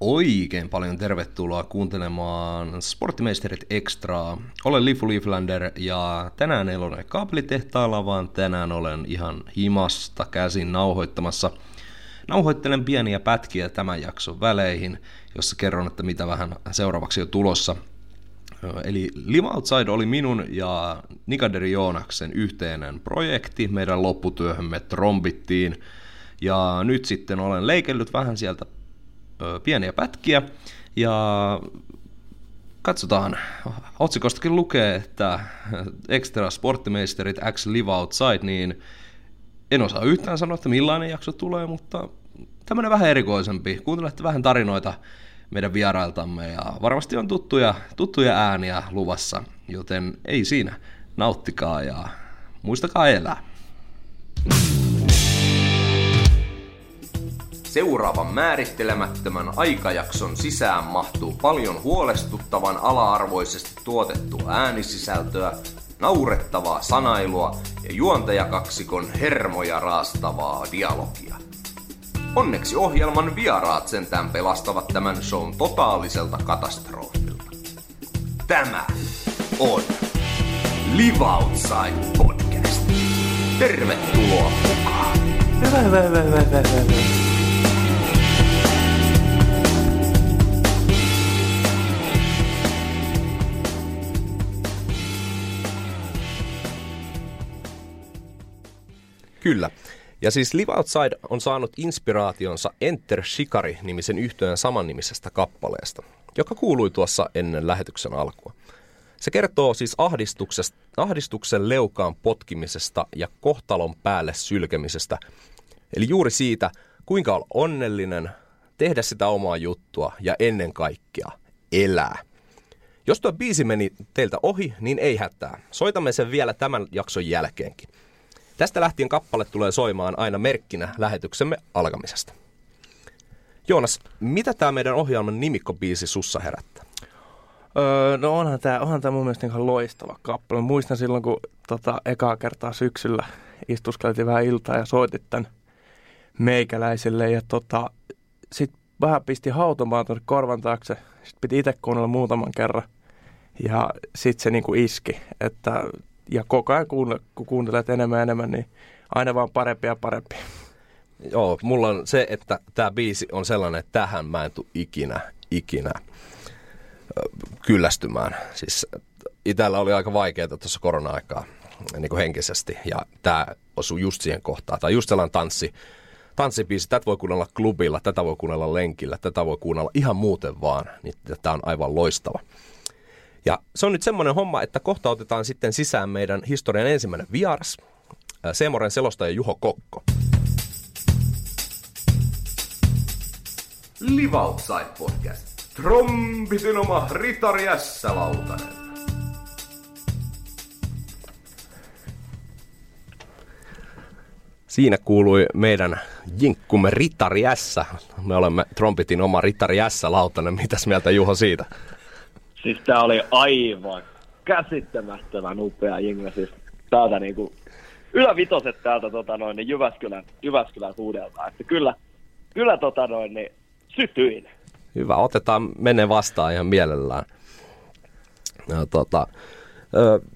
oikein paljon tervetuloa kuuntelemaan Sporttimeisterit Extraa. Olen Lifu Leaflander ja tänään ei ole kaapelitehtaalla, vaan tänään olen ihan himasta käsin nauhoittamassa. Nauhoittelen pieniä pätkiä tämän jakson väleihin, jossa kerron, että mitä vähän seuraavaksi on tulossa. Eli Live Outside oli minun ja Nikaderi Joonaksen yhteinen projekti. Meidän lopputyöhömme trombittiin. Ja nyt sitten olen leikellyt vähän sieltä pieniä pätkiä ja katsotaan. Otsikostakin lukee, että Extra Sporttimeisterit X Live Outside, niin en osaa yhtään sanoa, että millainen jakso tulee, mutta tämmöinen vähän erikoisempi. Kuuntelette vähän tarinoita meidän vierailtamme ja varmasti on tuttuja, tuttuja ääniä luvassa, joten ei siinä. Nauttikaa ja muistakaa elää. Seuraavan määrittelemättömän aikajakson sisään mahtuu paljon huolestuttavan ala-arvoisesti tuotettua äänisisältöä, naurettavaa sanailua ja juontajakaksikon hermoja raastavaa dialogia. Onneksi ohjelman vieraat sentään pelastavat tämän shown totaaliselta katastrofilta. Tämä on Live Outside Podcast. Tervetuloa mukaan! Hyvä, hyvä, hyvä, hyvä, hyvä, hyvä. Kyllä. Ja siis Live Outside on saanut inspiraationsa Enter Shikari-nimisen yhtyeen samannimisestä kappaleesta, joka kuului tuossa ennen lähetyksen alkua. Se kertoo siis ahdistuksen leukaan potkimisesta ja kohtalon päälle sylkemisestä. Eli juuri siitä, kuinka olla onnellinen, tehdä sitä omaa juttua ja ennen kaikkea elää. Jos tuo biisi meni teiltä ohi, niin ei hätää. Soitamme sen vielä tämän jakson jälkeenkin. Tästä lähtien kappale tulee soimaan aina merkkinä lähetyksemme alkamisesta. Joonas, mitä tämä meidän ohjelman nimikkobiisi sussa herättää? Öö, no onhan tämä onhan tää mun mielestä ihan loistava kappale. Muistan silloin, kun tota, ekaa kertaa syksyllä istuskeltiin vähän iltaa ja soitit tämän meikäläiselle. Ja tota, sitten vähän pisti hautomaan tuonne korvan taakse. Sitten piti itse kuunnella muutaman kerran. Ja sitten se niinku iski, että ja koko ajan kun, kun kuuntelet enemmän ja enemmän, niin aina vaan parempi ja parempi. Joo, mulla on se, että tämä biisi on sellainen, että tähän mä en tule ikinä, ikinä kyllästymään. Siis itellä oli aika vaikeaa tuossa korona-aikaa niin kuin henkisesti, ja tämä osui just siihen kohtaan. Tai just sellainen tanssi, tanssibiisi, tätä voi kuunnella klubilla, tätä voi kuunnella lenkillä, tätä voi kuunnella ihan muuten vaan, niin tämä on aivan loistava. Ja se on nyt semmoinen homma, että kohta otetaan sitten sisään meidän historian ensimmäinen vieras, Seemoren selostaja Juho Kokko. Live Outside Podcast. Trombitin oma Ritari S-lautanen. Siinä kuului meidän jinkkumme Ritari S. Me olemme trompitin oma Ritari S-lautanen. Mitäs mieltä Juho siitä? Siis tää oli aivan käsittämättömän upea jengi. Siis täältä niinku ylävitoset täältä tota noin, niin Jyväskylän, Jyväskylän huudelta. Että kyllä, kyllä tota noin, niin sytyin. Hyvä, otetaan mene vastaan ihan mielellään. No, tota,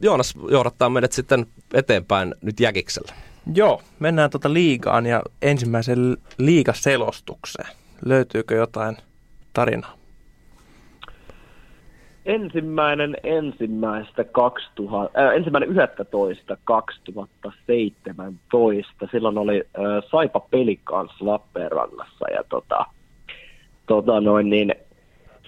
Joonas johdattaa meidät sitten eteenpäin nyt jäkiksellä. Joo, mennään tota liigaan ja ensimmäisen liigaselostukseen. Löytyykö jotain tarinaa? Ensimmäinen ensimmäistä 2000, äh, ensimmäinen 11 2017. Silloin oli äh, Saipa peli kanssa Lappeenrannassa ja tota, tota noin, niin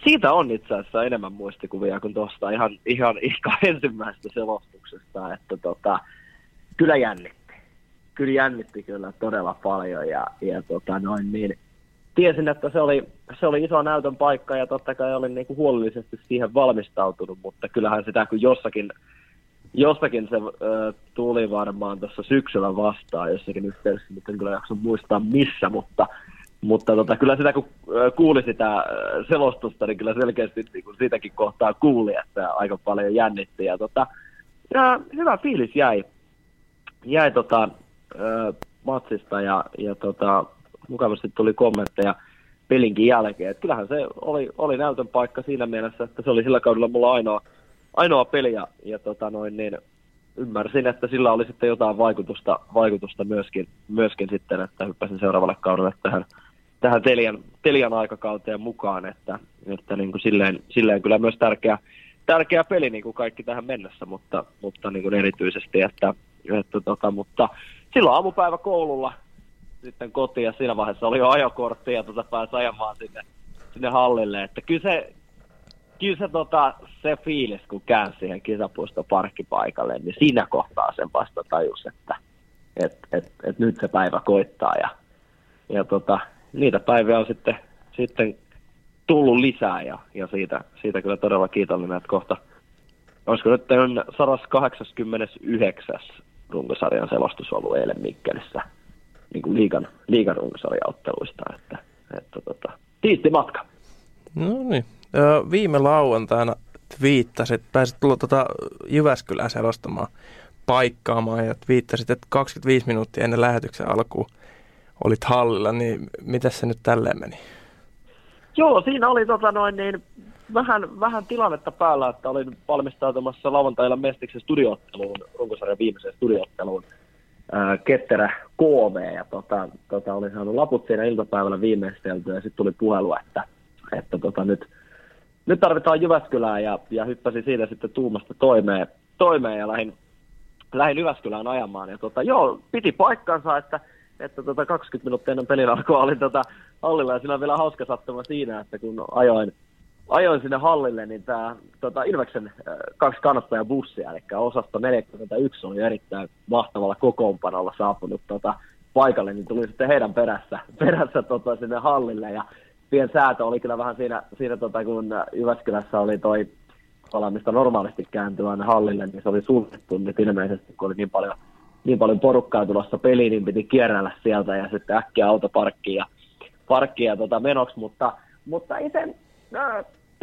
siitä on itse asiassa enemmän muistikuvia kuin tuosta ihan, ihan, ihan ensimmäisestä selostuksesta, että tota, kyllä jännitti. Kyllä jännitti kyllä todella paljon ja, ja tota noin, niin tiesin, että se oli, se oli iso näytön paikka ja totta kai olin niin kuin huolellisesti siihen valmistautunut, mutta kyllähän sitä kun jossakin, jossakin se ö, tuli varmaan tuossa syksyllä vastaan jossakin yhteydessä, mutta en kyllä jaksa muistaa missä, mutta, mutta tota, kyllä sitä kun kuuli sitä selostusta, niin kyllä selkeästi niin kuin siitäkin kohtaa kuuli, että aika paljon jännitti ja, tota, ja hyvä fiilis jäi, jäi tota, ö, matsista ja, ja tota, mukavasti tuli kommentteja, pelinkin jälkeen. Et kyllähän se oli, oli näytön paikka siinä mielessä, että se oli sillä kaudella mulla ainoa, ainoa peli ja, ja tota noin, niin ymmärsin, että sillä oli sitten jotain vaikutusta, vaikutusta myöskin, myöskin sitten, että hyppäsin seuraavalle kaudelle tähän, tähän Telian, Telian aikakauteen mukaan, että, että niin kuin silleen, silleen kyllä myös tärkeä, tärkeä peli niin kuin kaikki tähän mennessä, mutta, mutta niin kuin erityisesti, että, että tota, mutta silloin aamupäivä koululla sitten kotiin ja siinä vaiheessa oli jo ajokortti ja tota pääsi ajamaan sinne, sinne hallille, että kyllä se, kyllä se, tota, se fiilis, kun käänsi siihen kisapuiston parkkipaikalle, niin siinä kohtaa sen vasta tajus, että et, et, et nyt se päivä koittaa ja, ja tota, niitä päiviä on sitten, sitten tullut lisää ja, ja siitä, siitä kyllä todella kiitollinen, että kohta, olisiko nyt 189. runkosarjan selostus ollut eilen Mikkelissä niin kuin liigan, liigan runkosarjaotteluista, että, että tota, tiisti matka. No niin. Viime lauantaina twiittasit, pääsit tulla tuota Jyväskylään selostamaan paikkaamaan ja twiittasit, että 25 minuuttia ennen lähetyksen alkuun olit hallilla, niin mitä se nyt tälleen meni? Joo, siinä oli tota noin, niin vähän, vähän tilannetta päällä, että olin valmistautumassa lauantailla Mestiksen studiootteluun, runkosarjan viimeiseen studiootteluun ää, ketterä KV ja tota, tota, olin saanut laput siinä iltapäivällä viimeisteltyä ja sitten tuli puhelu, että, että tota, nyt, nyt tarvitaan Jyväskylää ja, ja hyppäsin siitä sitten tuumasta toimeen, toimeen ja lähdin, lähdin Jyväskylään ajamaan. Ja tota, joo, piti paikkansa, että, että tota 20 minuuttia ennen pelin alkua olin tota hallilla ja siinä on vielä hauska sattuma siinä, että kun ajoin, ajoin sinne hallille, niin tämä tota, Ilveksen kaksi kannattajabussia, eli osasto 41 oli erittäin mahtavalla kokoonpanolla saapunut tota, paikalle, niin tuli sitten heidän perässä, perässä tota, sinne hallille, ja pien säätö oli kyllä vähän siinä, siinä tota, kun Jyväskylässä oli toi mistä normaalisti kääntyy aina hallille, niin se oli suljettu nyt ilmeisesti, kun oli niin paljon, niin paljon porukkaa tulossa peliin, niin piti kierrellä sieltä ja sitten äkkiä autoparkkiin ja, parkkiin ja tota, menoksi, mutta, mutta ei sen, no,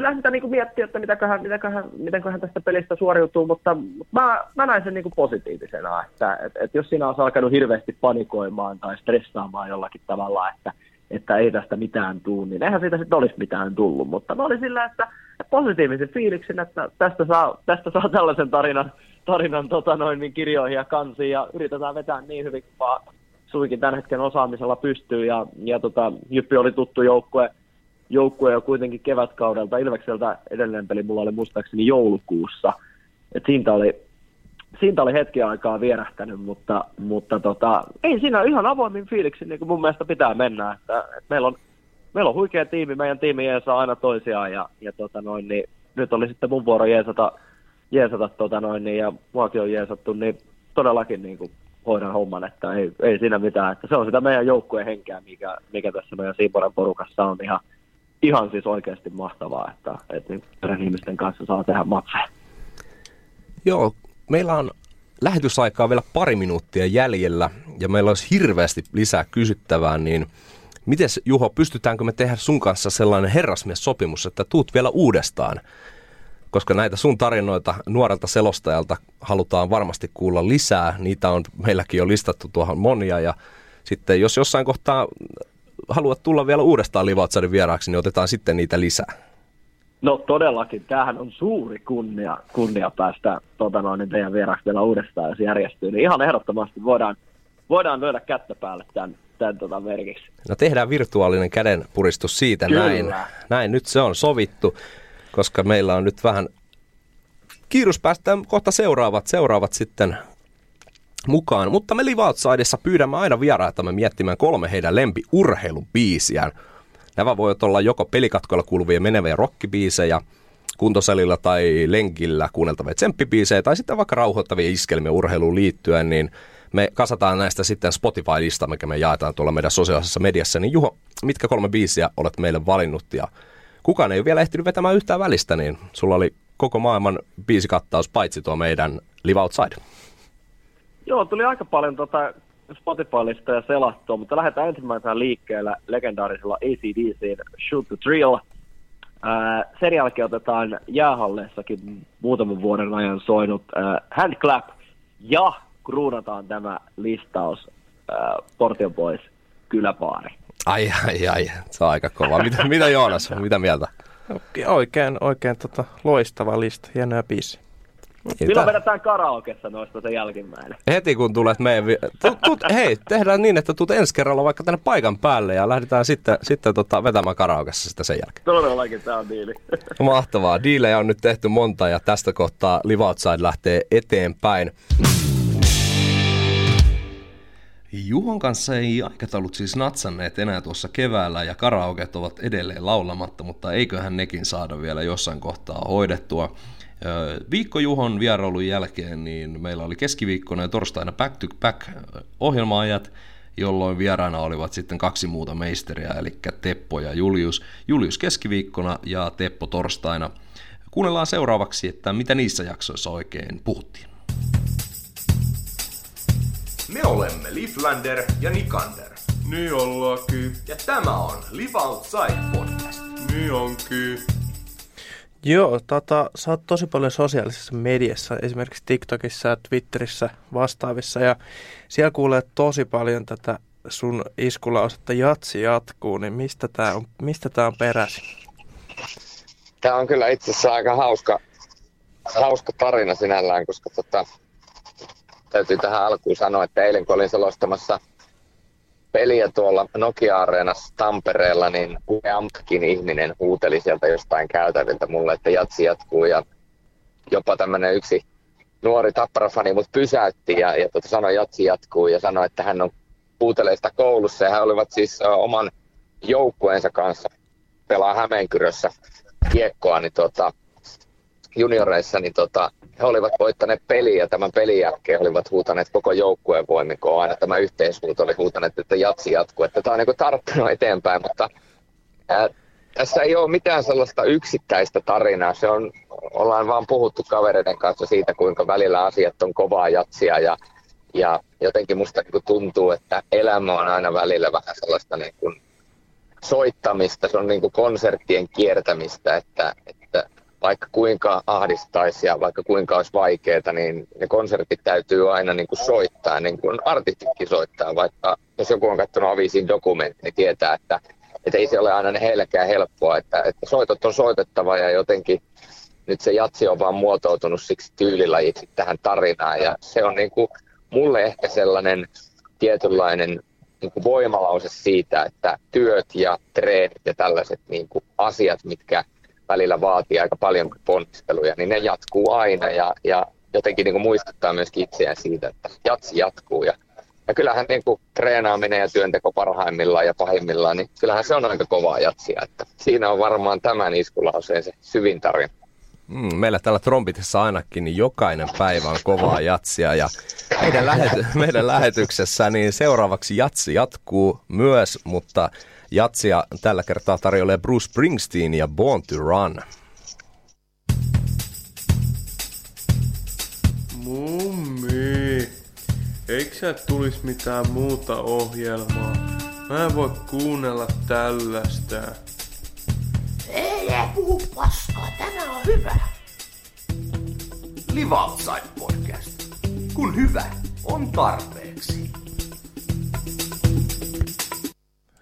kyllä sitä niin miettiä, että mitäköhän, mitäköhän, mitenköhän tästä pelistä suoriutuu, mutta mä, mä näin sen niin kuin positiivisena, että et, et jos siinä olisi alkanut hirveästi panikoimaan tai stressaamaan jollakin tavalla, että, että ei tästä mitään tule, niin eihän siitä sitten olisi mitään tullut, mutta mä olin sillä, että positiivisen fiiliksen, että tästä saa, tästä saa tällaisen tarinan, tarinan tota noin, niin kirjoihin ja kansiin ja yritetään vetää niin hyvin kuin vaan suinkin tämän hetken osaamisella pystyy. Ja, ja tota, Jyppi oli tuttu joukkue, joukkue jo kuitenkin kevätkaudelta. Ilvekseltä edellinen peli mulla oli muistaakseni joulukuussa. Et siitä oli, siitä oli hetki aikaa vierähtänyt, mutta, mutta tota, ei siinä ihan avoimin fiiliksi niin kuin mun mielestä pitää mennä. Että, että meillä, on, meillä on huikea tiimi, meidän tiimi jeesaa aina toisiaan ja, ja tota noin, niin nyt oli sitten mun vuoro jeesata, jeesata tota noin, niin, ja muakin on jeesattu, niin todellakin niin kuin hoidan homman, että ei, ei siinä mitään. Että se on sitä meidän joukkueen henkeä, mikä, mikä tässä meidän Siiporen porukassa on ihan, ihan siis oikeasti mahtavaa, että, että niin ihmisten kanssa saa tehdä matseja. Joo, meillä on lähetysaikaa vielä pari minuuttia jäljellä ja meillä olisi hirveästi lisää kysyttävää, niin miten Juho, pystytäänkö me tehdä sun kanssa sellainen herrasmies-sopimus, että tuut vielä uudestaan? Koska näitä sun tarinoita nuorelta selostajalta halutaan varmasti kuulla lisää. Niitä on meilläkin jo listattu tuohon monia ja sitten jos jossain kohtaa haluat tulla vielä uudestaan Livautsarin vieraaksi, niin otetaan sitten niitä lisää. No todellakin, tämähän on suuri kunnia, kunnia päästä tota noin, niin teidän vieraaksi vielä uudestaan, jos järjestyy. Niin ihan ehdottomasti voidaan, voidaan lyödä kättä päälle tämän, tämän tota merkiksi. No tehdään virtuaalinen kädenpuristus siitä Kyllä. näin. Näin, nyt se on sovittu, koska meillä on nyt vähän kiirus päästä kohta seuraavat, seuraavat sitten mukaan. Mutta me Live Outsidessa pyydämme aina vieraitamme miettimään kolme heidän lempiurheilubiisiään. Nämä voivat olla joko pelikatkoilla kuuluvia meneviä rockibiisejä, kuntosalilla tai lenkillä kuunneltavia tsemppibiisejä tai sitten vaikka rauhoittavia iskelmiä urheiluun liittyen, niin me kasataan näistä sitten Spotify-lista, mikä me jaetaan tuolla meidän sosiaalisessa mediassa. Niin Juho, mitkä kolme biisiä olet meille valinnut ja kukaan ei ole vielä ehtinyt vetämään yhtään välistä, niin sulla oli koko maailman biisikattaus paitsi tuo meidän Live Outside. Joo, tuli aika paljon tota Spotify-lista ja selattua, mutta lähdetään ensimmäisenä liikkeellä legendaarisella ACDCin Shoot the Drill. Ää, sen jälkeen otetaan jäähalleissakin muutaman vuoden ajan soinut ää, Hand Clap ja kruunataan tämä listaus ää, Portion Boys kyläpaari. Ai, ai, ai. Se on aika kova. Mitä, mitä Joonas, mitä mieltä? Oikein, oikein tota, loistava lista. Hienoja biisi. Milloin vedetään karaokessa noista se jälkimmäinen? Heti kun tulet meidän... Vi- tut, tut, hei, tehdään niin, että tulet ensi kerralla vaikka tänne paikan päälle ja lähdetään sitten, sitten tota, vetämään karaokessa sitä sen jälkeen. Todellakin tämä on diili. Mahtavaa. Diilejä on nyt tehty monta ja tästä kohtaa Live Outside lähtee eteenpäin. Juhon kanssa ei aikataulut siis natsanneet enää tuossa keväällä ja karaoket ovat edelleen laulamatta, mutta eiköhän nekin saada vielä jossain kohtaa hoidettua. Viikko Juhon vierailun jälkeen niin meillä oli keskiviikkona ja torstaina back to back ohjelmaajat, jolloin vieraana olivat sitten kaksi muuta meisteriä, eli Teppo ja Julius. Julius keskiviikkona ja Teppo torstaina. Kuunnellaan seuraavaksi, että mitä niissä jaksoissa oikein puhuttiin. Me olemme Liflander ja Nikander. Niin ollaankin. Ja tämä on Live Outside Podcast. Niin onkin. Joo, tota, sä oot tosi paljon sosiaalisessa mediassa, esimerkiksi TikTokissa ja Twitterissä vastaavissa, ja siellä kuulee tosi paljon tätä sun iskulausetta jatsi jatkuu, niin mistä tämä on, mistä tää on peräisin? Tämä on kyllä itse asiassa aika hauska, hauska tarina sinällään, koska tota, täytyy tähän alkuun sanoa, että eilen kun olin selostamassa peliä tuolla Nokia-areenassa Tampereella, niin useampikin ihminen huuteli sieltä jostain käytäviltä mulle, että jatsi jatkuu ja jopa tämmöinen yksi nuori tapparafani mut pysäytti ja, ja tota, sanoi jatsi jatkuu ja sanoi, että hän on huutelee sitä koulussa ja he olivat siis oman joukkueensa kanssa pelaa Hämeenkyrössä kiekkoa, niin tota, junioreissa, niin tota, he olivat voittaneet peliä ja tämän pelin jälkeen olivat huutaneet koko joukkueen voimin, kun aina tämä yhteishuuto oli huutaneet, että jatsi jatkuu. Että tämä on niin tarttunut eteenpäin, mutta ää, tässä ei ole mitään sellaista yksittäistä tarinaa. Se on, ollaan vaan puhuttu kavereiden kanssa siitä, kuinka välillä asiat on kovaa jatsia ja, ja jotenkin musta niin tuntuu, että elämä on aina välillä vähän sellaista niin kuin soittamista, se on niin kuin konserttien kiertämistä, että, että vaikka kuinka ahdistaisi ja vaikka kuinka olisi vaikeaa, niin ne konsertit täytyy aina niin kuin soittaa, niin kuin artistitkin soittaa. Vaikka jos joku on katsonut Avisin dokumentti, niin tietää, että, että ei se ole aina heillekään helppoa, että, että soitot on soitettava ja jotenkin nyt se jatsi on vaan muotoutunut siksi tyylilajiksi tähän tarinaan ja se on niin kuin mulle ehkä sellainen tietynlainen niin kuin voimalause siitä, että työt ja treenit ja tällaiset niin kuin asiat, mitkä välillä vaatii aika paljon ponnisteluja, niin ne jatkuu aina ja, ja jotenkin niin kuin muistuttaa myöskin itseään siitä, että jatsi jatkuu. Ja, ja kyllähän niin kuin treenaaminen ja työnteko parhaimmillaan ja pahimmillaan, niin kyllähän se on aika kovaa jatsia. Että siinä on varmaan tämän iskulauseen se syvin tarina. Mm, meillä täällä Trompitissa ainakin niin jokainen päivä on kovaa jatsia ja meidän, lähety- meidän lähetyksessä niin seuraavaksi jatsi jatkuu myös, mutta Jatsia tällä kertaa tarjoilee Bruce Springsteen ja Born to Run. Mummi, eikö sä tulisi mitään muuta ohjelmaa? Mä en voi kuunnella tällaista. Ei, ei puhu paskaa, tämä on hyvä. Live Outside Podcast. Kun hyvä on tarpeeksi.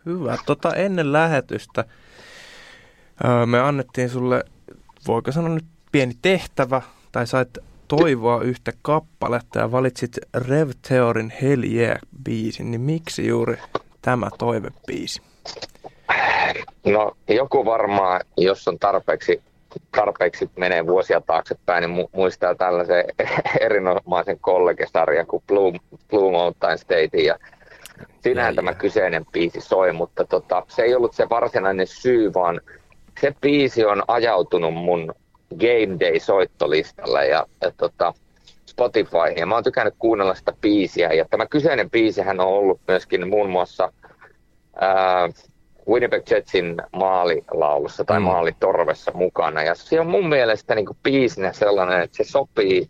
Hyvä. Tota, ennen lähetystä me annettiin sulle, voiko sanoa nyt pieni tehtävä, tai sait toivoa yhtä kappaletta ja valitsit Rev Theorin Hell Yeah-biisin, niin miksi juuri tämä toivebiisi? No joku varmaan, jos on tarpeeksi, tarpeeksi menee vuosia taaksepäin, niin muistaa tällaisen erinomaisen kollegesarjan kuin Blue, Blue Mountain State ja Siinähän tämä kyseinen biisi soi, mutta tota, se ei ollut se varsinainen syy, vaan se biisi on ajautunut mun Game Day-soittolistalle ja, ja tota, Spotify. Ja mä oon tykännyt kuunnella sitä biisiä. Ja tämä kyseinen biisihän on ollut myöskin muun muassa ää, Winnipeg Jetsin maalilaulussa tai mm. maalitorvessa mukana. Ja se on mun mielestä niin biisinä sellainen, että se sopii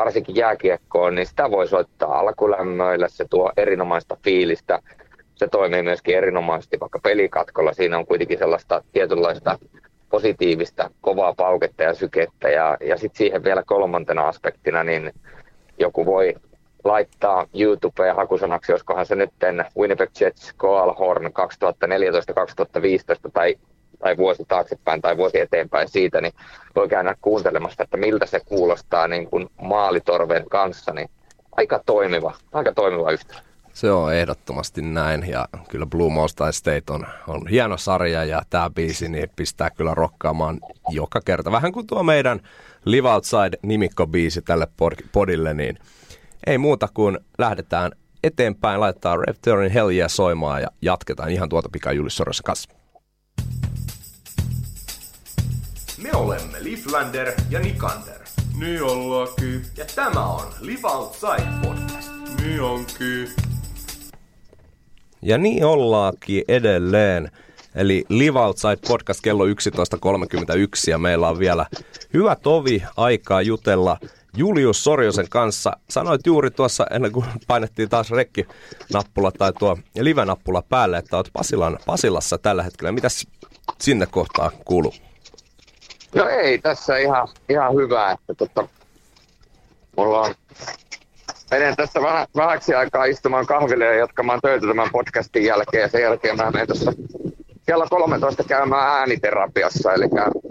varsinkin jääkiekkoon, niin sitä voi soittaa alkulämmöillä, se tuo erinomaista fiilistä. Se toimii myöskin erinomaisesti vaikka pelikatkolla, siinä on kuitenkin sellaista tietynlaista positiivista, kovaa pauketta ja sykettä. Ja, ja sitten siihen vielä kolmantena aspektina, niin joku voi laittaa YouTubeen hakusanaksi, joskohan se nyt Winnipeg Jets Coal Horn 2014-2015 tai, tai vuosi taaksepäin tai vuosi eteenpäin siitä, niin voi käydä kuuntelemassa, että miltä se kuulostaa niin kuin maalitorven kanssa, niin aika toimiva, aika toimiva yhtälö. Se on ehdottomasti näin ja kyllä Blue Monster State on, on hieno sarja ja tämä biisi niin pistää kyllä rokkaamaan joka kerta. Vähän kuin tuo meidän Live Outside nimikkobiisi tälle podille, niin ei muuta kuin lähdetään eteenpäin, laittaa Raptorin Hell yeah soimaan ja jatketaan ihan tuota pikaa Julis Sorosen kanssa. Me olemme Liflander ja Nikander. Niin ollaankin. Ja tämä on Live Outside Podcast. Niin onkin. Ja niin ollaankin edelleen. Eli Live Outside podcast kello 11.31 ja meillä on vielä hyvä tovi aikaa jutella Julius Sorjosen kanssa. Sanoit juuri tuossa ennen kuin painettiin taas rekki-nappula tai tuo live-nappula päälle, että olet Pasilan, Pasilassa tällä hetkellä. Mitäs sinne kohtaa kuuluu? No ei, tässä ihan, ihan hyvä, että tota, mulla on menen tässä vähäksi aikaa istumaan kahville ja jatkamaan töitä tämän podcastin jälkeen. Ja sen jälkeen mä menen tuossa kello 13 käymään ääniterapiassa, eli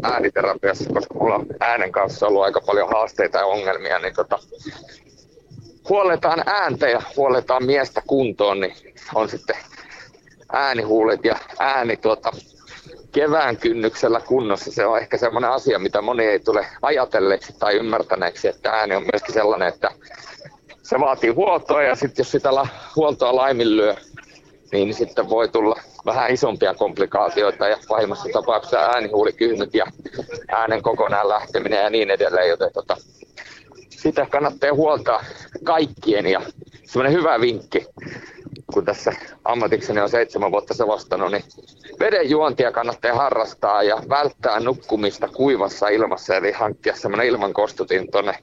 ääniterapiassa, koska mulla on äänen kanssa ollut aika paljon haasteita ja ongelmia, niin tota, huoletaan ääntä ja huoletaan miestä kuntoon, niin on sitten äänihuulet ja ääni tuota, kevään kynnyksellä kunnossa. Se on ehkä semmoinen asia, mitä moni ei tule ajatelleeksi tai ymmärtäneeksi, että ääni on myöskin sellainen, että se vaatii huoltoa ja sitten jos sitä huoltoa laiminlyö, niin sitten voi tulla vähän isompia komplikaatioita ja pahimmassa tapauksessa äänihuulikyhnyt ja äänen kokonaan lähteminen ja niin edelleen, joten tota, sitä kannattaa huoltaa kaikkien ja semmoinen hyvä vinkki, kun tässä ammatikseni on seitsemän vuotta selostanut, niin veden juontia kannattaa harrastaa ja välttää nukkumista kuivassa ilmassa, eli hankkia semmoinen ilmankostutin tuonne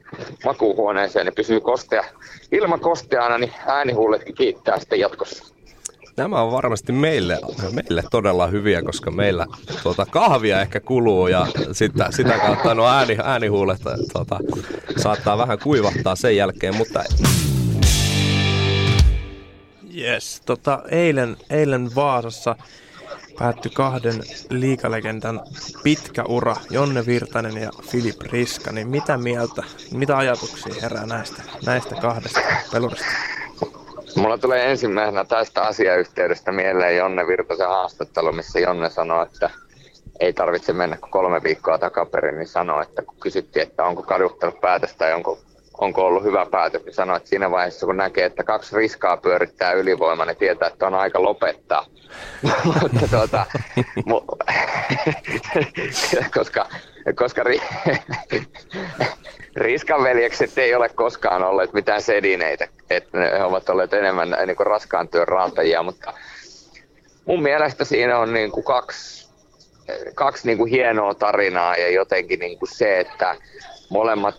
makuuhuoneeseen, niin pysyy kostea. Ilma kosteana, niin äänihuuletkin kiittää sitten jatkossa. Nämä on varmasti meille, meille todella hyviä, koska meillä tuota, kahvia ehkä kuluu ja sitä, sitä kautta no ääni, äänihuulet tuota, saattaa vähän kuivahtaa sen jälkeen, mutta Yes, tota, eilen, eilen Vaasassa päättyi kahden liikalegendan pitkä ura, Jonne Virtanen ja Filip Riska, niin mitä mieltä, mitä ajatuksia herää näistä, näistä kahdesta pelurista? Mulla tulee ensimmäisenä tästä asiayhteydestä mieleen Jonne Virtasen haastattelu, missä Jonne sanoi, että ei tarvitse mennä kuin kolme viikkoa takaperin, niin sanoi, että kun kysyttiin, että onko kaduttanut päätöstä onko onko ollut hyvä päätös, niin sanoit että siinä vaiheessa, kun näkee, että kaksi riskaa pyörittää ylivoima, niin tietää, että on aika lopettaa. Mutta tuota, mu- koska, koska ri- riskan veljekset ei ole koskaan olleet mitään sedineitä, että ne ovat olleet enemmän niin kuin raskaan työn raatajia, mutta mun mielestä siinä on niin kuin kaksi, kaksi niin kuin hienoa tarinaa ja jotenkin niin kuin se, että molemmat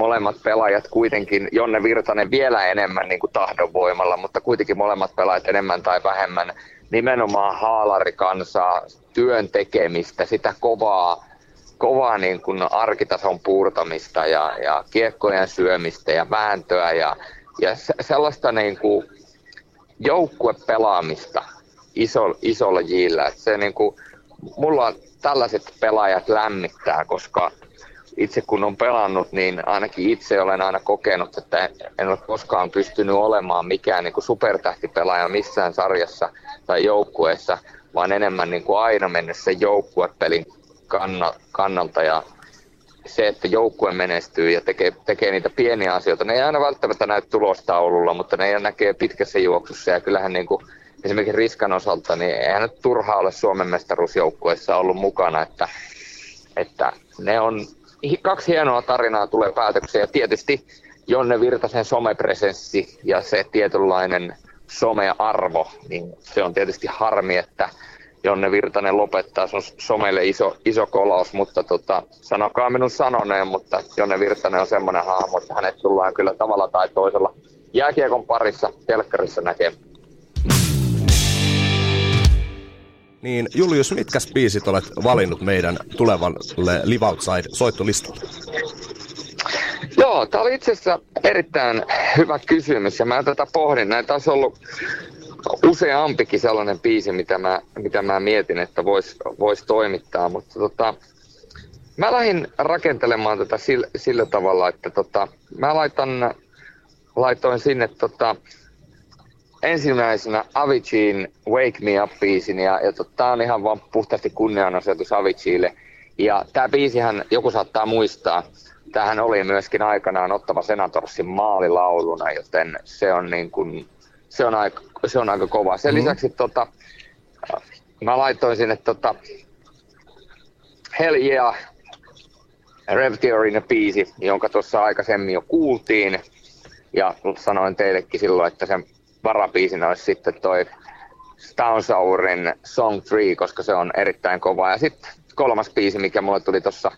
molemmat pelaajat kuitenkin, Jonne Virtanen vielä enemmän niin kuin tahdonvoimalla, mutta kuitenkin molemmat pelaajat enemmän tai vähemmän nimenomaan haalarikansaa, työn tekemistä, sitä kovaa, kovaa niin kuin arkitason puurtamista ja, ja kiekkojen syömistä ja vääntöä ja, ja sellaista niin kuin joukkuepelaamista iso, isolla jillä. se niin kuin, mulla tällaiset pelaajat lämmittää, koska itse kun on pelannut, niin ainakin itse olen aina kokenut, että en ole koskaan pystynyt olemaan mikään niin kuin supertähtipelaaja missään sarjassa tai joukkueessa, vaan enemmän niin kuin aina mennessä joukkuepelin kannalta. Ja se, että joukkue menestyy ja tekee, tekee niitä pieniä asioita, ne ei aina välttämättä näy tulostaululla, mutta ne näkee pitkässä juoksussa. Ja kyllähän niin kuin esimerkiksi Riskan osalta, niin eihän nyt turhaa ole Suomen mestaruusjoukkueessa ollut mukana, että, että ne on kaksi hienoa tarinaa tulee päätökseen ja tietysti Jonne Virtasen somepresenssi ja se tietynlainen somearvo, niin se on tietysti harmi, että Jonne Virtanen lopettaa, se on somelle iso, iso kolaus, mutta tota, sanokaa minun sanoneen, mutta Jonne Virtanen on semmoinen hahmo, että hänet tullaan kyllä tavalla tai toisella jääkiekon parissa telkkarissa näkemään. Niin Julius, mitkä biisit olet valinnut meidän tulevalle Live Outside soittolistalle? Joo, Joo, tämä oli itse asiassa erittäin hyvä kysymys ja mä tätä pohdin. Näitä olisi ollut useampikin sellainen biisi, mitä mä, mitä mä mietin, että voisi vois toimittaa, mutta tota, mä lähdin rakentelemaan tätä sillä, sillä tavalla, että tota, mä laitan, laitoin sinne tota, ensimmäisenä Aviciin Wake Me Up-biisin ja, ja tää on ihan vaan puhtaasti kunnianosoitus Aviciille. Ja tämä biisihän joku saattaa muistaa, tähän oli myöskin aikanaan Ottava Senatorsin maalilauluna, joten se on, niin kuin, se on, aika, se on aika kova. Sen mm. lisäksi tota, mä laitoin sinne tota, Hell Yeah, Rev Theorin biisi, jonka tuossa aikaisemmin jo kuultiin. Ja sanoin teillekin silloin, että sen varabiisinä olisi sitten toi Staunsaurin Song 3, koska se on erittäin kova. Ja sitten kolmas biisi, mikä mulle tuli tuossa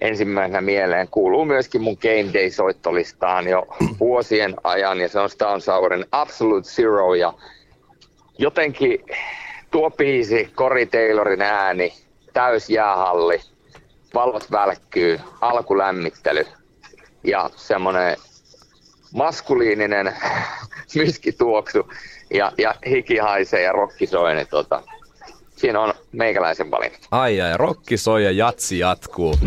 ensimmäisenä mieleen, kuuluu myöskin mun Game Day-soittolistaan jo vuosien ajan, ja se on Staunsaurin Absolute Zero, ja jotenkin tuo biisi, Cory Taylorin ääni, täys jäähalli, valvot välkkyy, alkulämmittely ja semmoinen maskuliininen myskituoksu ja, ja hiki haisee ja rokki soi, niin tota, siinä on meikäläisen valinta. Ai ja rokki soi ja jatsi jatkuu.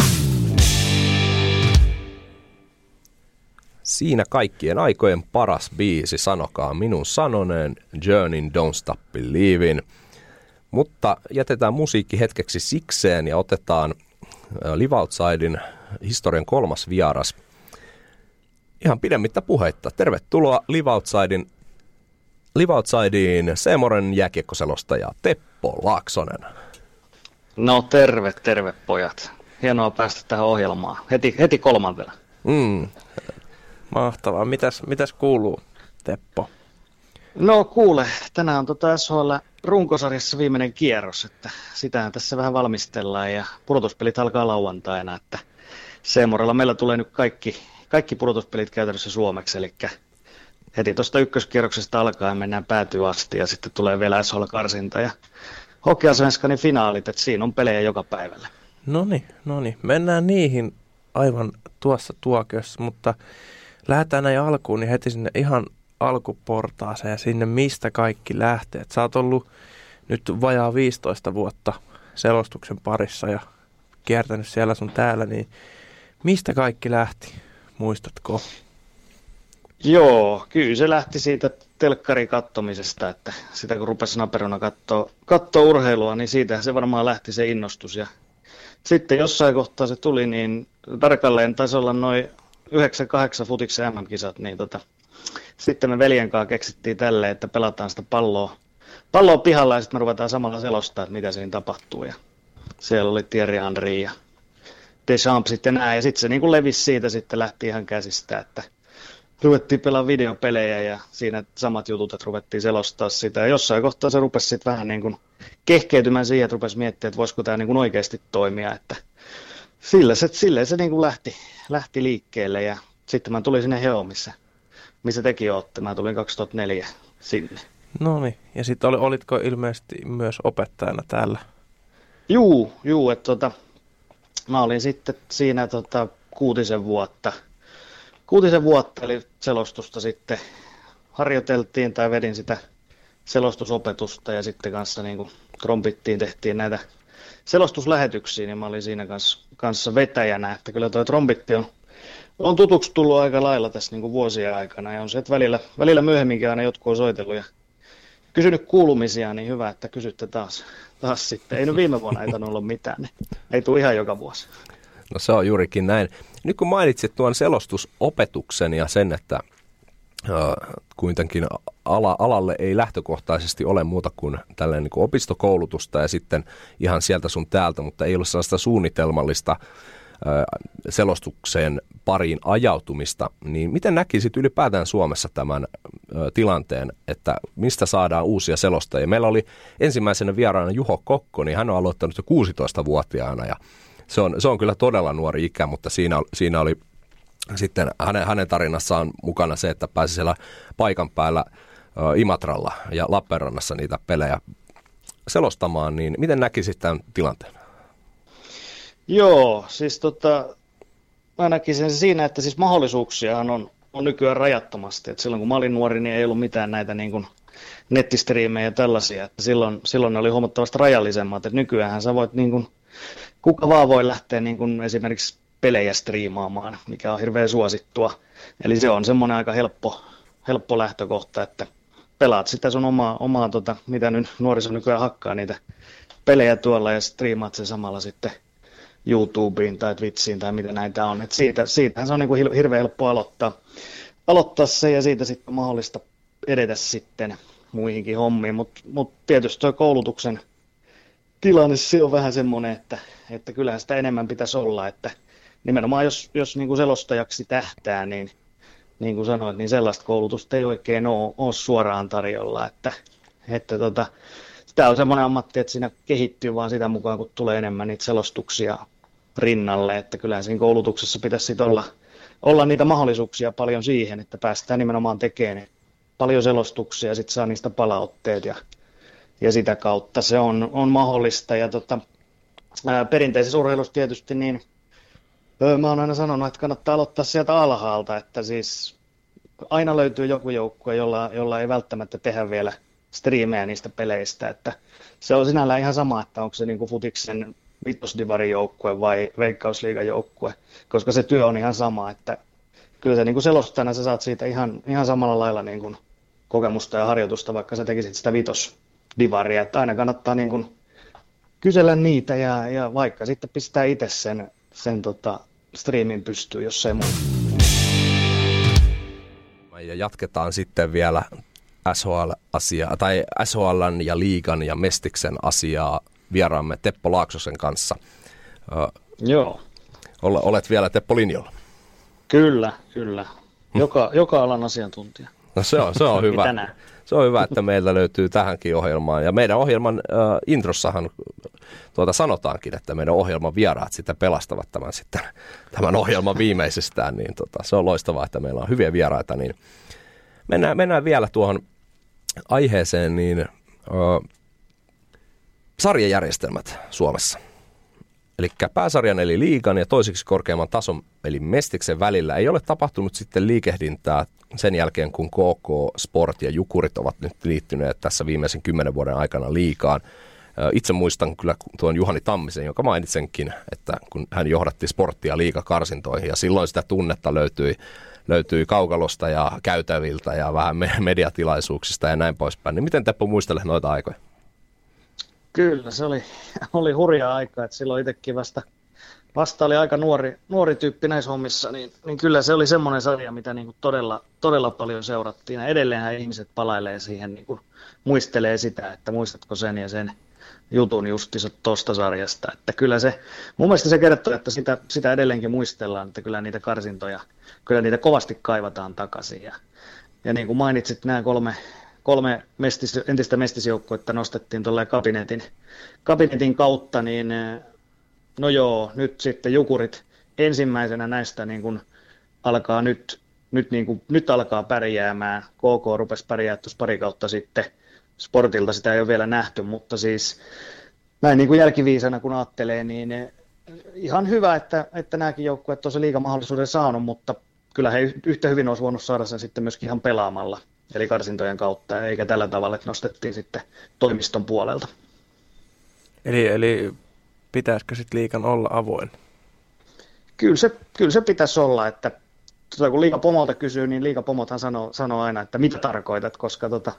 Siinä kaikkien aikojen paras biisi, sanokaa minun sanoneen, Journey Don't Stop Believin. Mutta jätetään musiikki hetkeksi sikseen ja otetaan Live Outsidein historian kolmas vieras. Ihan pidemmittä puheitta. Tervetuloa Live Outsidein Live Outsidein Seemoren jääkiekkoselostaja Teppo Laaksonen. No terve, terve pojat. Hienoa päästä tähän ohjelmaan. Heti, heti kolmantena. Mm. Mahtavaa. Mitäs, mitäs kuuluu, Teppo? No kuule, tänään on tota SHL runkosarjassa viimeinen kierros, että sitähän tässä vähän valmistellaan ja pudotuspelit alkaa lauantaina, että Seemorella meillä tulee nyt kaikki, kaikki pudotuspelit käytännössä suomeksi, eli heti tuosta ykköskierroksesta alkaen mennään päätyy asti ja sitten tulee vielä SHL-karsinta ja Hokeasvenskanin finaalit, että siinä on pelejä joka päivällä. No no niin. Mennään niihin aivan tuossa tuokiossa, mutta lähdetään näin alkuun, niin heti sinne ihan alkuportaaseen ja sinne mistä kaikki lähtee. Et sä oot ollut nyt vajaa 15 vuotta selostuksen parissa ja kiertänyt siellä sun täällä, niin mistä kaikki lähti, muistatko? Joo, kyllä se lähti siitä telkkarin kattomisesta, että sitä kun rupesi naperona katsoa, katsoa urheilua, niin siitä se varmaan lähti se innostus. Ja sitten jossain kohtaa se tuli, niin tarkalleen taisi olla noin 9-8 futiksen MM-kisat, niin tota, sitten me veljen kanssa keksittiin tälle, että pelataan sitä palloa, palloa pihalla ja sitten me ruvetaan samalla selostaa, että mitä siinä tapahtuu. Ja siellä oli Thierry Henry ja Deschamps sitten näin, ja sitten se niin kuin levisi siitä, sitten lähti ihan käsistä, että ruvettiin pelaamaan videopelejä ja siinä samat jutut, että ruvettiin selostaa sitä. Ja jossain kohtaa se rupesi sitten vähän niin kuin kehkeytymään siihen, että rupesi miettimään, että voisiko tämä niin kuin oikeasti toimia. Että sillä se, sillä se niin kuin lähti, lähti liikkeelle ja sitten mä tulin sinne Heo, missä, missä tekin olette. Mä tulin 2004 sinne. No niin, ja sitten oli, olitko ilmeisesti myös opettajana täällä? Juu, juu, että tota, mä olin sitten siinä tota, kuutisen vuotta – kuutisen vuotta, eli selostusta sitten. Harjoiteltiin tai vedin sitä selostusopetusta ja sitten kanssa niin kuin trompittiin, tehtiin näitä selostuslähetyksiä, niin mä olin siinä kanssa, kanssa vetäjänä, että kyllä tuo trombitti on, on tutuksi tullut aika lailla tässä niin kuin vuosien aikana ja on se, että välillä, välillä myöhemminkin aina jotkut on soitellut ja kysynyt kuulumisia, niin hyvä, että kysytte taas, taas sitten. Ei nyt viime vuonna ei ollut mitään, niin ei tule ihan joka vuosi. No se on juurikin näin. Nyt kun mainitsit tuon selostusopetuksen ja sen, että äh, kuitenkin ala, alalle ei lähtökohtaisesti ole muuta kuin tällainen niin kuin opistokoulutusta ja sitten ihan sieltä sun täältä, mutta ei ole sellaista suunnitelmallista selostukseen pariin ajautumista, niin miten näkisit ylipäätään Suomessa tämän tilanteen, että mistä saadaan uusia selostajia? Meillä oli ensimmäisenä vieraana Juho Kokko, niin hän on aloittanut jo 16-vuotiaana ja se on, se on kyllä todella nuori ikä, mutta siinä, siinä oli sitten hänen, hänen tarinassaan mukana se, että pääsi siellä paikan päällä Imatralla ja Lappeenrannassa niitä pelejä selostamaan, niin miten näkisit tämän tilanteen? Joo, siis tota, mä näkisin siinä, että siis mahdollisuuksia on, on nykyään rajattomasti. Et silloin kun mä olin nuori, niin ei ollut mitään näitä niin kuin nettistriimejä ja tällaisia. Että silloin, silloin ne oli huomattavasti rajallisemmat. Et nykyään sä voit, niin kuin, kuka vaan voi lähteä niin kuin esimerkiksi pelejä striimaamaan, mikä on hirveän suosittua. Eli se on semmoinen aika helppo, helppo lähtökohta, että pelaat sitä sun omaa, omaa tota, mitä nyt nuoriso nykyään hakkaa niitä pelejä tuolla ja striimaat sen samalla sitten YouTubeen tai Twitchiin tai mitä näitä on. Et siitä, siitähän se on niin kuin hirveän helppo aloittaa, aloittaa se ja siitä sitten mahdollista edetä sitten muihinkin hommiin, mutta mut tietysti tuo koulutuksen tilanne se on vähän semmoinen, että, että kyllähän sitä enemmän pitäisi olla, että nimenomaan jos, jos niin kuin selostajaksi tähtää, niin niin kuin sanoit, niin sellaista koulutusta ei oikein ole, ole suoraan tarjolla, että, että tota, tämä on semmoinen ammatti, että siinä kehittyy vaan sitä mukaan, kun tulee enemmän niitä selostuksia rinnalle, että kyllä siinä koulutuksessa pitäisi olla, olla niitä mahdollisuuksia paljon siihen, että päästään nimenomaan tekemään paljon selostuksia sitten saa niistä palautteet ja, ja sitä kautta se on, on mahdollista. Ja tota, ää, perinteisessä urheilussa tietysti niin öö, mä oon aina sanonut, että kannattaa aloittaa sieltä alhaalta, että siis aina löytyy joku joukkue, jolla, jolla ei välttämättä tehdä vielä striimejä niistä peleistä, että se on sinällään ihan sama, että onko se niin kuin futiksen vitosdivarin joukkue vai veikkausliigan joukkue, koska se työ on ihan sama, että kyllä se niin kuin selostajana sä saat siitä ihan, ihan samalla lailla niin kuin kokemusta ja harjoitusta, vaikka sä tekisit sitä vitosdivaria, että aina kannattaa niin kuin kysellä niitä ja, ja vaikka sitten pistää itse sen, sen tota, striimin pystyyn, jos ei muuta. Ja jatketaan sitten vielä SHL-asiaa, tai SHLn ja liigan ja Mestiksen asiaa vieraamme Teppo Laaksosen kanssa. Joo. Olet vielä Teppo linjalla. Kyllä, kyllä. Joka, joka alan asiantuntija. No se on, se on hyvä. Se on hyvä, että meillä löytyy tähänkin ohjelmaan. Ja meidän ohjelman äh, introssahan tuota sanotaankin, että meidän ohjelman vieraat sitä pelastavat tämän, sitten, tämän ohjelman viimeisestään. Niin tota, se on loistavaa, että meillä on hyviä vieraita. Niin mennään, mennään vielä tuohon aiheeseen, niin äh, sarjajärjestelmät Suomessa. Eli pääsarjan eli liigan ja toiseksi korkeamman tason eli mestiksen välillä ei ole tapahtunut sitten liikehdintää sen jälkeen, kun KK, Sport ja Jukurit ovat nyt liittyneet tässä viimeisen kymmenen vuoden aikana liikaan. Itse muistan kyllä tuon Juhani Tammisen, jonka mainitsenkin, että kun hän johdatti sporttia liikakarsintoihin ja silloin sitä tunnetta löytyi, löytyi kaukalosta ja käytäviltä ja vähän mediatilaisuuksista ja näin poispäin. Niin miten Teppo muistelee noita aikoja? Kyllä, se oli, oli hurja aika, että silloin itsekin vasta, vasta oli aika nuori, nuori tyyppi näissä hommissa, niin, niin kyllä se oli semmoinen sarja, mitä niin kuin todella, todella paljon seurattiin. Ja edelleenhän ihmiset palailee siihen, niin kuin muistelee sitä, että muistatko sen ja sen jutun justiinsa tuosta sarjasta. Että kyllä se, mun mielestä se kertoo, että sitä, sitä edelleenkin muistellaan, että kyllä niitä karsintoja, kyllä niitä kovasti kaivataan takaisin. Ja, ja niin kuin mainitsit, nämä kolme, kolme mestis, entistä mestisjoukkuetta nostettiin tuolle kabinetin, kabinetin kautta, niin no joo, nyt sitten Jukurit ensimmäisenä näistä niin kuin alkaa nyt, nyt, niin kuin, nyt alkaa pärjäämään. KK rupesi pärjää tuossa pari kautta sitten. Sportilta sitä ei ole vielä nähty, mutta siis näin niin kuin jälkiviisana kun ajattelee, niin ihan hyvä, että, että nämäkin joukkueet on se liigamahdollisuuden saanut, mutta kyllä he yhtä hyvin olisi voinut saada sen sitten myöskin ihan pelaamalla eli karsintojen kautta, eikä tällä tavalla, että nostettiin sitten toimiston puolelta. Eli, eli pitäisikö sitten liikan olla avoin? Kyllä se, kyllä se pitäisi olla, että tota, kun liikapomolta kysyy, niin liikapomothan sanoo, sanoo aina, että mitä tarkoitat, koska tota,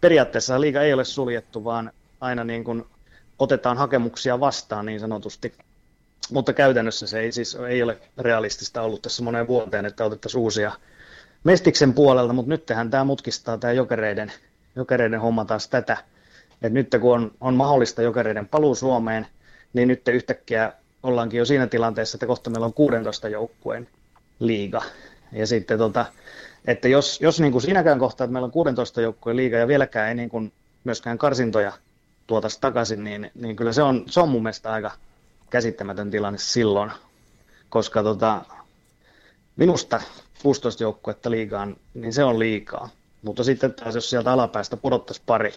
periaatteessa liika ei ole suljettu, vaan aina niin kuin otetaan hakemuksia vastaan niin sanotusti. Mutta käytännössä se ei siis ei ole realistista ollut tässä moneen vuoteen, että otettaisiin uusia Mestiksen puolelta, mutta nyt tämä mutkistaa tämä jokereiden, jokereiden homma taas tätä. Et nyt kun on, on mahdollista jokereiden paluu Suomeen, niin nyt yhtäkkiä ollaankin jo siinä tilanteessa, että kohta meillä on 16 joukkueen liiga. Ja sitten tota, että jos, jos niin kuin siinäkään kohtaa, että meillä on 16 joukkueen liiga ja vieläkään ei niin kuin myöskään karsintoja tuotaisi takaisin, niin, niin kyllä se on, se on mun mielestä aika käsittämätön tilanne silloin, koska tota, minusta 16 joukkuetta liigaan, niin se on liikaa. Mutta sitten taas, jos sieltä alapäästä pudottaisi pari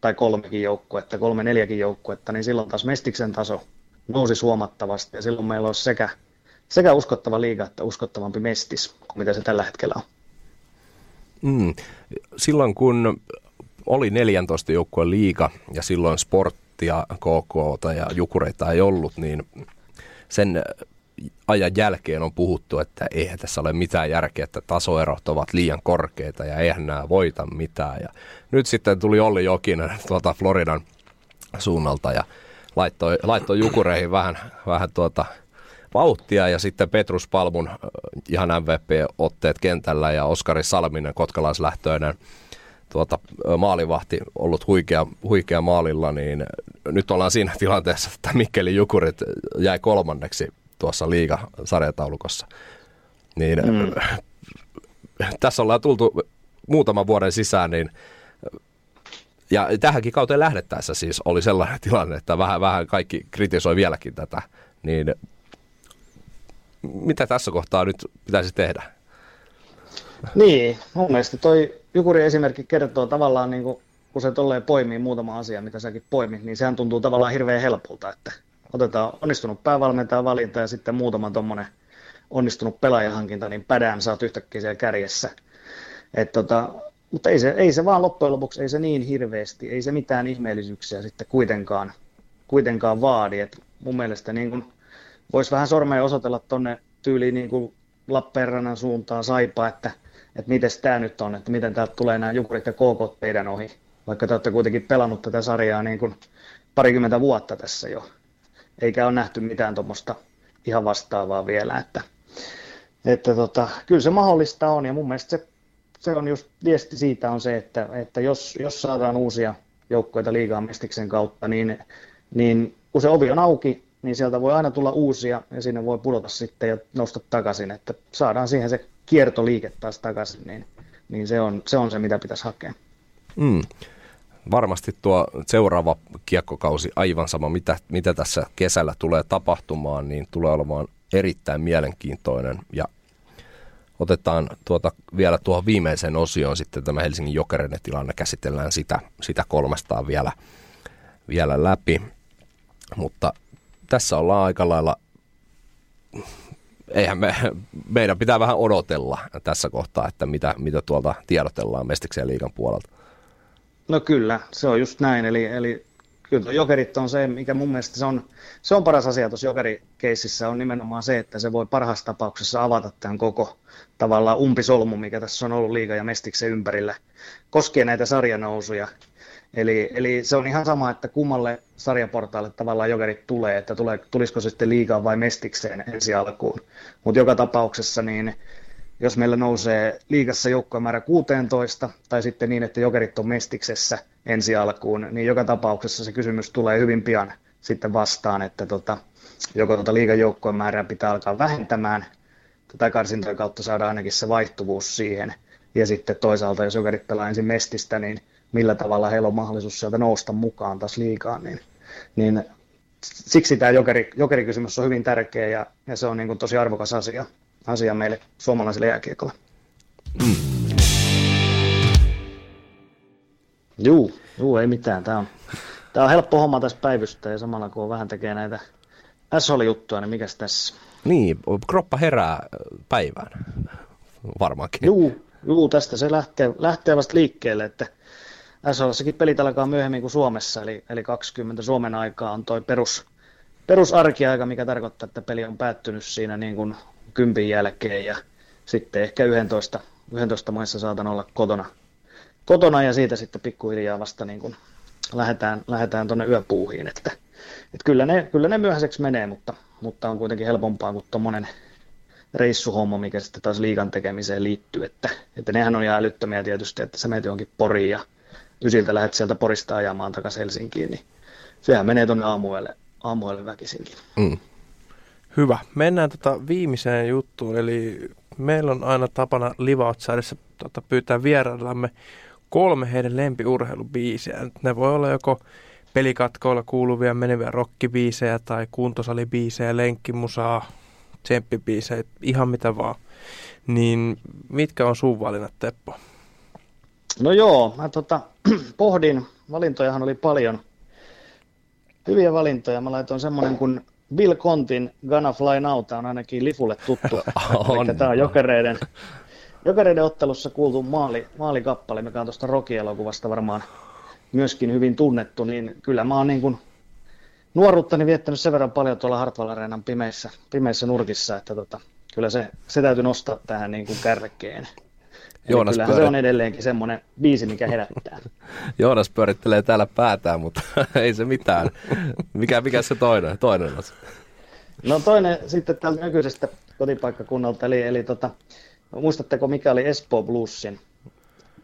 tai kolmekin joukkuetta, kolme neljäkin joukkuetta, niin silloin taas Mestiksen taso nousi huomattavasti ja silloin meillä olisi sekä sekä uskottava liiga että uskottavampi mestis kuin mitä se tällä hetkellä on. Mm. Silloin kun oli 14 joukkueen liiga ja silloin sporttia, KK ja Jukureita ei ollut, niin sen ajan jälkeen on puhuttu, että eihän tässä ole mitään järkeä, että tasoerot ovat liian korkeita ja eihän nämä voita mitään. Ja nyt sitten tuli Olli Jokinen tuolta Floridan suunnalta ja laittoi, laittoi Jukureihin vähän, vähän tuota vauhtia ja sitten Petrus Palmun ihan MVP-otteet kentällä ja Oskari Salminen, kotkalaislähtöinen tuota, maalivahti ollut huikea, huikea maalilla, niin nyt ollaan siinä tilanteessa, että Mikkeli Jukurit jäi kolmanneksi tuossa liiga-sarjataulukossa. Niin mm. tässä ollaan tultu muutaman vuoden sisään, niin ja tähänkin kauteen lähdettäessä siis oli sellainen tilanne, että vähän, vähän kaikki kritisoi vieläkin tätä, niin mitä tässä kohtaa nyt pitäisi tehdä? Niin, mun mielestä toi Jukuri esimerkki kertoo tavallaan, niin kuin, kun se tolleen poimii muutama asia, mitä säkin poimit, niin sehän tuntuu tavallaan hirveän helpolta, että otetaan onnistunut päävalmentaja valinta ja sitten muutama tuommoinen onnistunut pelaajahankinta, niin pädään saat yhtäkkiä siellä kärjessä. Et tota, mutta ei se, ei se vaan loppujen lopuksi, ei se niin hirveästi, ei se mitään ihmeellisyyksiä sitten kuitenkaan, kuitenkaan vaadi. Et mun mielestä niin kun voisi vähän sormea osoitella tuonne tyyliin niin kuin Lappeenrannan suuntaan saipa, että, että miten tämä nyt on, että miten täältä tulee nämä jukurit ja KK teidän ohi, vaikka te olette kuitenkin pelannut tätä sarjaa niin kuin parikymmentä vuotta tässä jo, eikä ole nähty mitään tuommoista ihan vastaavaa vielä, että, että tota, kyllä se mahdollista on ja mun mielestä se, se on just viesti siitä on se, että, että jos, jos saadaan uusia joukkoita liigaa mestiksen kautta, niin, niin kun se ovi on auki, niin sieltä voi aina tulla uusia ja sinne voi pudota sitten ja nousta takaisin, että saadaan siihen se kiertoliike taas takaisin, niin, niin se, on, se on se, mitä pitäisi hakea. Mm. Varmasti tuo seuraava kiekkokausi, aivan sama mitä, mitä tässä kesällä tulee tapahtumaan, niin tulee olemaan erittäin mielenkiintoinen ja otetaan tuota, vielä tuohon viimeiseen osioon sitten tämä Helsingin jokereiden tilanne, käsitellään sitä, sitä kolmestaan vielä, vielä läpi, mutta tässä ollaan aika lailla, eihän me, meidän pitää vähän odotella tässä kohtaa, että mitä, mitä tuolta tiedotellaan Mestiksen liigan puolelta. No kyllä, se on just näin, eli, eli kyllä jokerit on se, mikä mun mielestä se on, se on paras asia tuossa jokerikeississä on nimenomaan se, että se voi parhaassa tapauksessa avata tämän koko tavallaan umpisolmu, mikä tässä on ollut liiga ja mestiksen ympärillä, koskien näitä sarjanousuja. Eli, eli se on ihan sama, että kummalle sarjaportaalle tavallaan jokerit tulee, että tulee, tulisiko se sitten liigaan vai mestikseen ensi alkuun. Mutta joka tapauksessa niin jos meillä nousee liigassa joukkojen määrä 16 tai sitten niin, että jokerit on mestiksessä ensi alkuun, niin joka tapauksessa se kysymys tulee hyvin pian sitten vastaan, että tota, joko tuota liigan joukkojen määrää pitää alkaa vähentämään, tätä karsintojen kautta saadaan ainakin se vaihtuvuus siihen, ja sitten toisaalta, jos jokerit pelaa ensin mestistä, niin millä tavalla heillä on mahdollisuus sieltä nousta mukaan taas liikaan, niin, niin siksi tämä jokeri, jokerikysymys on hyvin tärkeä ja, ja se on niin kuin tosi arvokas asia, asia meille suomalaisille jääkiekolle. Mm. Juu, juu, ei mitään. Tämä on, tämä on helppo homma tässä päivystä ja samalla kun on vähän tekee näitä SHL-juttuja, niin mikäs tässä? Niin, kroppa herää päivään varmaankin. Juu, juu tästä se lähtee, lähtee vasta liikkeelle, että SHLssakin pelit alkaa myöhemmin kuin Suomessa, eli, eli 20 Suomen aikaa on toi perus, perusarkiaika, mikä tarkoittaa, että peli on päättynyt siinä niin kuin kympin jälkeen ja sitten ehkä 11, 11 maissa saatan olla kotona, kotona ja siitä sitten pikkuhiljaa vasta niin kuin lähdetään, lähdetään tuonne yöpuuhiin, että, että kyllä, ne, kyllä ne myöhäiseksi menee, mutta, mutta on kuitenkin helpompaa kuin tuommoinen reissuhomma, mikä sitten taas liikan tekemiseen liittyy, että, että nehän on ihan älyttömiä tietysti, että sä menet johonkin poriin ja ysiltä lähdet sieltä Porista ajamaan takaisin Helsinkiin, niin sehän menee tuonne aamuelle, aamuelle väkisinkin. Mm. Hyvä. Mennään tota viimeiseen juttuun, eli meillä on aina tapana Livautsaidessa tota, pyytää vieraillamme kolme heidän lempiurheilubiisejä. Ne voi olla joko pelikatkoilla kuuluvia meneviä rockibiisejä tai kuntosalibiisejä, lenkkimusaa, tsemppibiisejä, ihan mitä vaan. Niin mitkä on sun valinnat, Teppo? No joo, mä tota, pohdin, valintojahan oli paljon, hyviä valintoja. Mä laitoin semmoinen kuin Bill Contin Gonna Fly Now, tää on ainakin Lifulle tuttu. On. Tämä on jokereiden, jokereiden ottelussa kuultu maali, maalikappale, mikä on tuosta Rocky-elokuvasta varmaan myöskin hyvin tunnettu, niin kyllä mä oon niin kuin nuoruuttani viettänyt sen verran paljon tuolla Hartwall Areenan pimeissä, pimeissä nurkissa, että tota, kyllä se, se täytyy nostaa tähän niin kuin kärkeen. Joonas kyllähän se on edelleenkin semmoinen biisi, mikä herättää. Joonas pyörittelee täällä päätään, mutta ei se mitään. Mikä, mikä se toinen, toinen on? No toinen sitten tältä nykyisestä kotipaikkakunnalta, eli, eli tota, muistatteko mikä oli Espoo Bluesin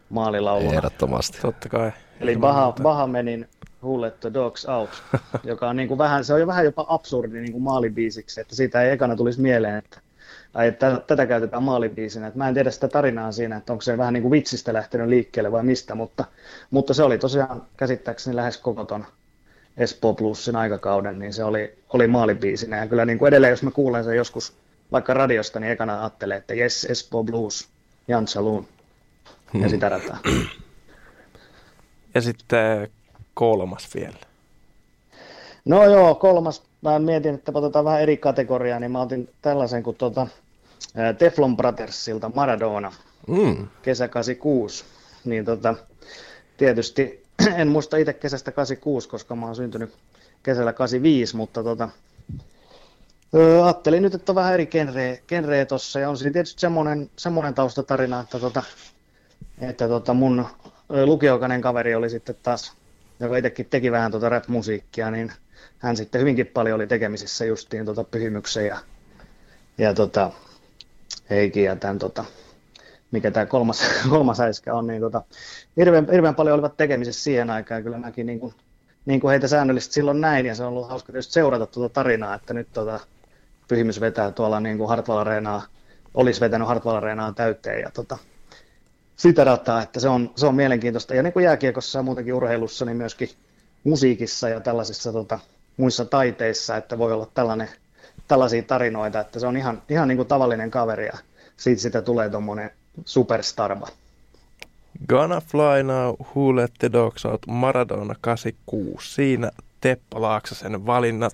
maalilaulu? Ehdottomasti. Totta kai. Eli Baha. Bahamenin Who Let the Dogs Out, joka on niin kuin vähän, se on jo vähän jopa absurdi niin kuin maalibiisiksi, että siitä ei ekana tulisi mieleen, että ai, että tätä käytetään maalibiisinä. Että mä en tiedä sitä tarinaa siinä, että onko se vähän niin kuin vitsistä lähtenyt liikkeelle vai mistä, mutta, mutta se oli tosiaan käsittääkseni lähes koko ton Espoo Plusin aikakauden, niin se oli, oli maalibiisinä. Ja kyllä niin kuin edelleen, jos mä kuulen sen joskus vaikka radiosta, niin ekana ajattelee, että yes, Espoo Blues, Jan Saloon ja sitä rataa. Ja sitten kolmas vielä. No joo, kolmas. Mä mietin, että otetaan vähän eri kategoriaa, niin mä otin tällaisen kuin tuota, Teflon Brothersilta Maradona, Mm. kesä 86. Niin tota, tietysti en muista itse kesästä 86, koska mä oon syntynyt kesällä 85, mutta tota, öö, ajattelin nyt, että on vähän eri genreä, genreä tossa, ja on siinä tietysti semmoinen, semmoinen taustatarina, että, tota, että tota mun lukiokainen kaveri oli sitten taas, joka itsekin teki vähän tota rap-musiikkia, niin hän sitten hyvinkin paljon oli tekemisissä justiin tota Pyhimyksen ja, ja tota, Heikin ja tämän tota, mikä tämä kolmas, kolmas äiskä on, niin tota, hirveän, hirveän paljon olivat tekemisissä siihen aikaan. Kyllä mäkin niin kuin, niin kuin heitä säännöllisesti silloin näin, ja se on ollut hauska seurata tuota tarinaa, että nyt tota, Pyhimys vetää tuolla niin kuin Hartwall Areenaa, olisi vetänyt Hartwall Areenaa täyteen, ja tota, sitä rataa, että se on, se on mielenkiintoista. Ja niin kuin jääkiekossa ja muutenkin urheilussa, niin myöskin musiikissa ja tällaisissa tota, muissa taiteissa, että voi olla tällainen, tällaisia tarinoita, että se on ihan, ihan niin kuin tavallinen kaveri ja siitä sitä tulee tuommoinen superstarva. Gonna Fly Now, Who Let the Dogs Out, Maradona 86. Siinä Teppo Laaksosen valinnat.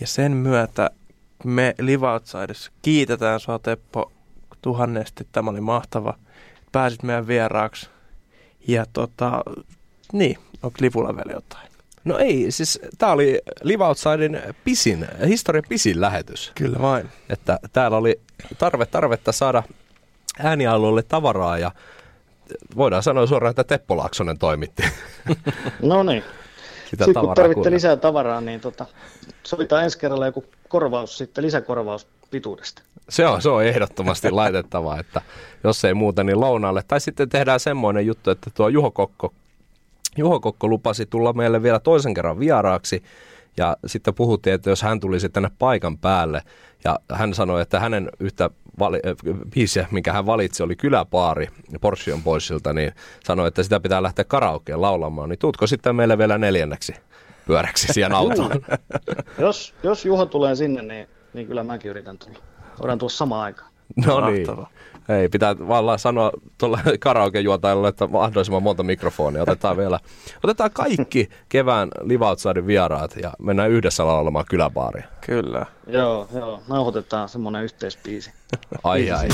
Ja sen myötä me Live Outsiders kiitetään sua Teppo tuhannesti. Tämä oli mahtava. Pääsit meidän vieraaksi. Ja tota, niin, onko Livulla vielä jotain? No ei, siis tämä oli Live Outsidin pisin, historian pisin lähetys. Kyllä vain. Että täällä oli tarve, tarvetta saada äänialueelle tavaraa ja voidaan sanoa suoraan, että Teppo Laaksonen toimitti No niin. sitä Sitten kun tavaraa. tarvitte kuunnella. lisää tavaraa, niin tota, sovitaan ensi kerralla joku korvaus, sitten lisäkorvaus pituudesta. Se on, se on ehdottomasti laitettava, että jos ei muuta, niin lounaalle. Tai sitten tehdään semmoinen juttu, että tuo Juho Kokko, Juho Kokko lupasi tulla meille vielä toisen kerran vieraaksi. Ja sitten puhuttiin, että jos hän tulisi tänne paikan päälle, ja hän sanoi, että hänen yhtä vali- äh, biisiä, minkä hän valitsi, oli Kyläpaari Portion Boysilta, niin sanoi, että sitä pitää lähteä karaokeen laulamaan. Niin tuutko sitten meille vielä neljänneksi pyöräksi siihen autoon? Jos, jos Juho tulee sinne, niin, niin kyllä mäkin yritän tulla. Voidaan tulla samaan aikaan. No niin. Ei, pitää vaan sanoa tuolla karaoke-juotajalle, että mahdollisimman monta mikrofonia. Otetaan vielä, otetaan kaikki kevään Live Outsidin vieraat ja mennään yhdessä laulamaan kyläbaaria. Kyllä. Joo, joo. Nauhoitetaan semmoinen yhteispiisi. Ai ai.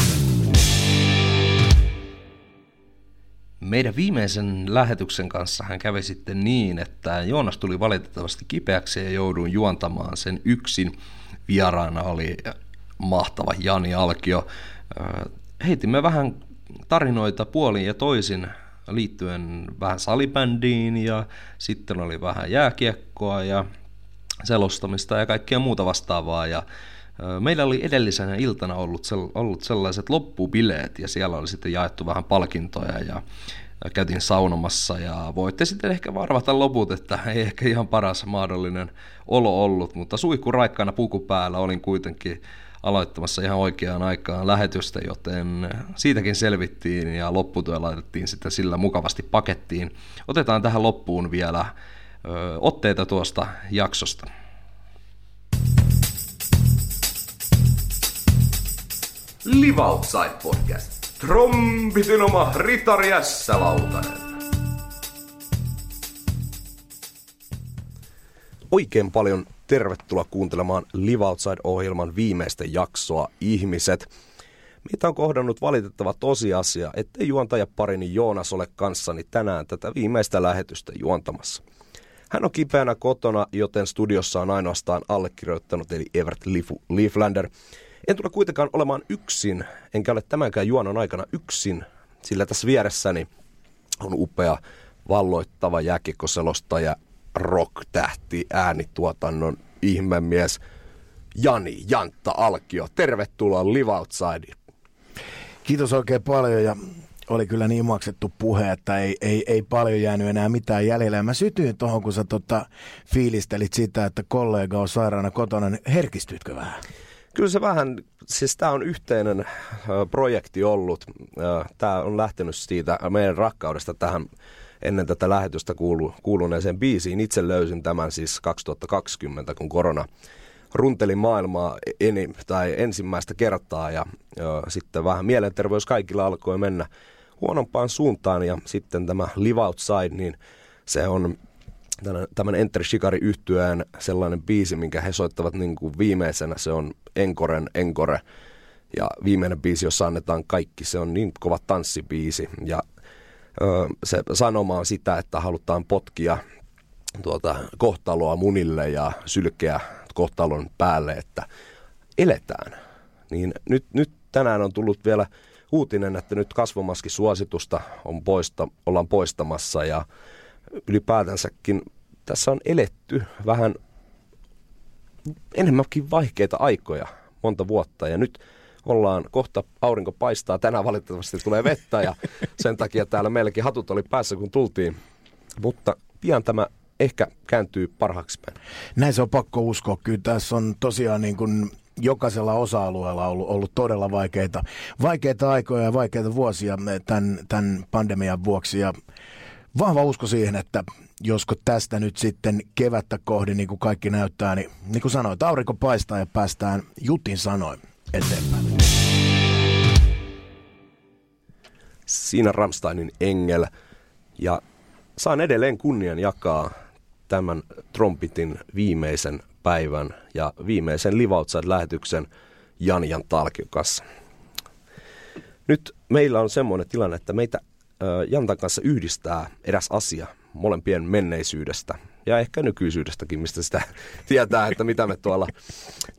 Meidän viimeisen lähetyksen kanssa hän kävi sitten niin, että Joonas tuli valitettavasti kipeäksi ja jouduin juontamaan sen yksin. Vieraana oli mahtava Jani Alkio. Heitimme vähän tarinoita puolin ja toisin liittyen vähän salibändiin ja sitten oli vähän jääkiekkoa ja selostamista ja kaikkea muuta vastaavaa. Ja meillä oli edellisenä iltana ollut, ollut sellaiset loppubileet ja siellä oli sitten jaettu vähän palkintoja ja ja käytiin saunomassa ja voitte sitten ehkä varvata loput, että ei ehkä ihan paras mahdollinen olo ollut, mutta suihku raikkaana puku päällä olin kuitenkin aloittamassa ihan oikeaan aikaan lähetystä, joten siitäkin selvittiin ja lopputyö laitettiin sitten sillä mukavasti pakettiin. Otetaan tähän loppuun vielä ö, otteita tuosta jaksosta. Live Outside Podcast. Trombitin oma Ritari S. Oikein paljon tervetuloa kuuntelemaan Live Outside-ohjelman viimeistä jaksoa ihmiset. Mitä on kohdannut valitettava tosiasia, ettei juontajaparini Joonas ole kanssani tänään tätä viimeistä lähetystä juontamassa. Hän on kipeänä kotona, joten studiossa on ainoastaan allekirjoittanut eli Evert Leaflander. En tule kuitenkaan olemaan yksin, enkä ole tämänkään juonon aikana yksin, sillä tässä vieressäni on upea valloittava jääkiekkoselostaja, rock-tähti, äänituotannon ihmemies Jani Jantta Alkio. Tervetuloa Live Outside. Kiitos oikein paljon ja oli kyllä niin maksettu puhe, että ei, ei, ei paljon jäänyt enää mitään jäljellä. Ja mä sytyin tuohon, kun sä tota, fiilistelit sitä, että kollega on sairaana kotona. Niin herkistytkö vähän? Kyllä se vähän, siis tämä on yhteinen projekti ollut. Tämä on lähtenyt siitä meidän rakkaudesta tähän ennen tätä lähetystä kuulu, kuuluneeseen biisiin. Itse löysin tämän siis 2020, kun korona runteli maailmaa eni, tai ensimmäistä kertaa. Ja, ja sitten vähän mielenterveys kaikilla alkoi mennä huonompaan suuntaan. Ja sitten tämä Live Outside, niin se on tämän Enter Shikari yhtyään sellainen biisi, minkä he soittavat niin kuin viimeisenä, se on Enkoren Enkore ja viimeinen biisi, jossa annetaan kaikki, se on niin kova tanssibiisi. Ja ö, se sanoma on sitä, että halutaan potkia tuota, kohtaloa munille ja sylkeä kohtalon päälle, että eletään. Niin nyt, nyt tänään on tullut vielä uutinen, että nyt kasvomaskisuositusta on poista, ollaan poistamassa ja ylipäätänsäkin tässä on eletty vähän enemmänkin vaikeita aikoja monta vuotta ja nyt ollaan, kohta aurinko paistaa, tänään valitettavasti tulee vettä ja sen takia täällä meilläkin hatut oli päässä kun tultiin, mutta pian tämä ehkä kääntyy parhaaksi päin. Näin se on pakko uskoa. Kyllä tässä on tosiaan niin kuin jokaisella osa-alueella ollut, ollut todella vaikeita, vaikeita aikoja ja vaikeita vuosia tämän, tämän pandemian vuoksi. Ja vahva usko siihen, että josko tästä nyt sitten kevättä kohdin, niin kuin kaikki näyttää, niin niin kuin sanoit, aurinko paistaa ja päästään Jutin sanoin eteenpäin. Siinä Ramsteinin Engel. Ja saan edelleen kunnian jakaa tämän trompitin viimeisen päivän ja viimeisen Live Outside-lähetyksen Janjan Talkion kanssa. Nyt meillä on semmoinen tilanne, että meitä Jantan kanssa yhdistää eräs asia molempien menneisyydestä ja ehkä nykyisyydestäkin, mistä sitä tietää, että mitä me tuolla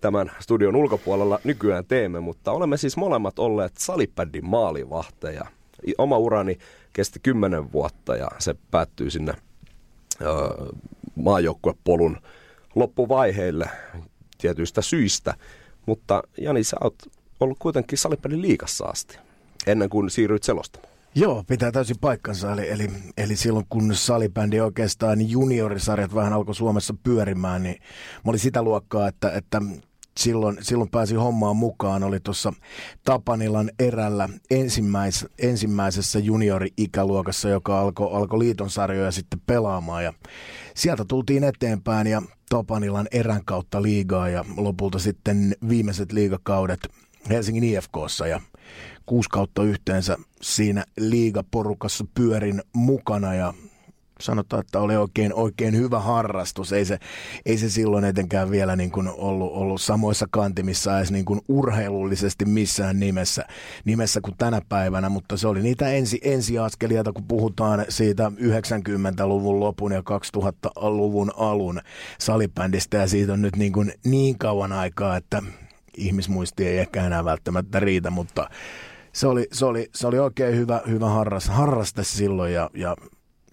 tämän studion ulkopuolella nykyään teemme, mutta olemme siis molemmat olleet salipäddin maalivahteja. Oma urani kesti kymmenen vuotta ja se päättyy sinne maajoukkuepolun loppuvaiheille tietyistä syistä. Mutta Jani, sä oot ollut kuitenkin salipelin liikassa asti, ennen kuin siirryit selostamaan. Joo, pitää täysin paikkansa. Eli, eli, eli silloin kun salibändi oikeastaan juniorisarjat vähän alkoi Suomessa pyörimään, niin mä olin sitä luokkaa, että, että silloin, silloin pääsi hommaan mukaan. Oli tuossa Tapanilan erällä ensimmäis, ensimmäisessä juniori-ikäluokassa, joka alkoi alko liiton sarjoja sitten pelaamaan. Ja sieltä tultiin eteenpäin ja Tapanilan erän kautta liigaa ja lopulta sitten viimeiset liigakaudet Helsingin IFKssa ja kuusi kautta yhteensä siinä liigaporukassa pyörin mukana ja sanotaan, että oli oikein, oikein hyvä harrastus. Ei se, ei se silloin etenkään vielä niin kuin ollut, ollut samoissa kantimissa edes niin kuin urheilullisesti missään nimessä, nimessä kuin tänä päivänä, mutta se oli niitä ensi, ensiaskelia, kun puhutaan siitä 90-luvun lopun ja 2000-luvun alun salibändistä ja siitä on nyt niin, kuin niin kauan aikaa, että ihmismuisti ei ehkä enää välttämättä riitä, mutta se oli, se oli, se oli oikein hyvä, hyvä harras, harraste silloin ja, ja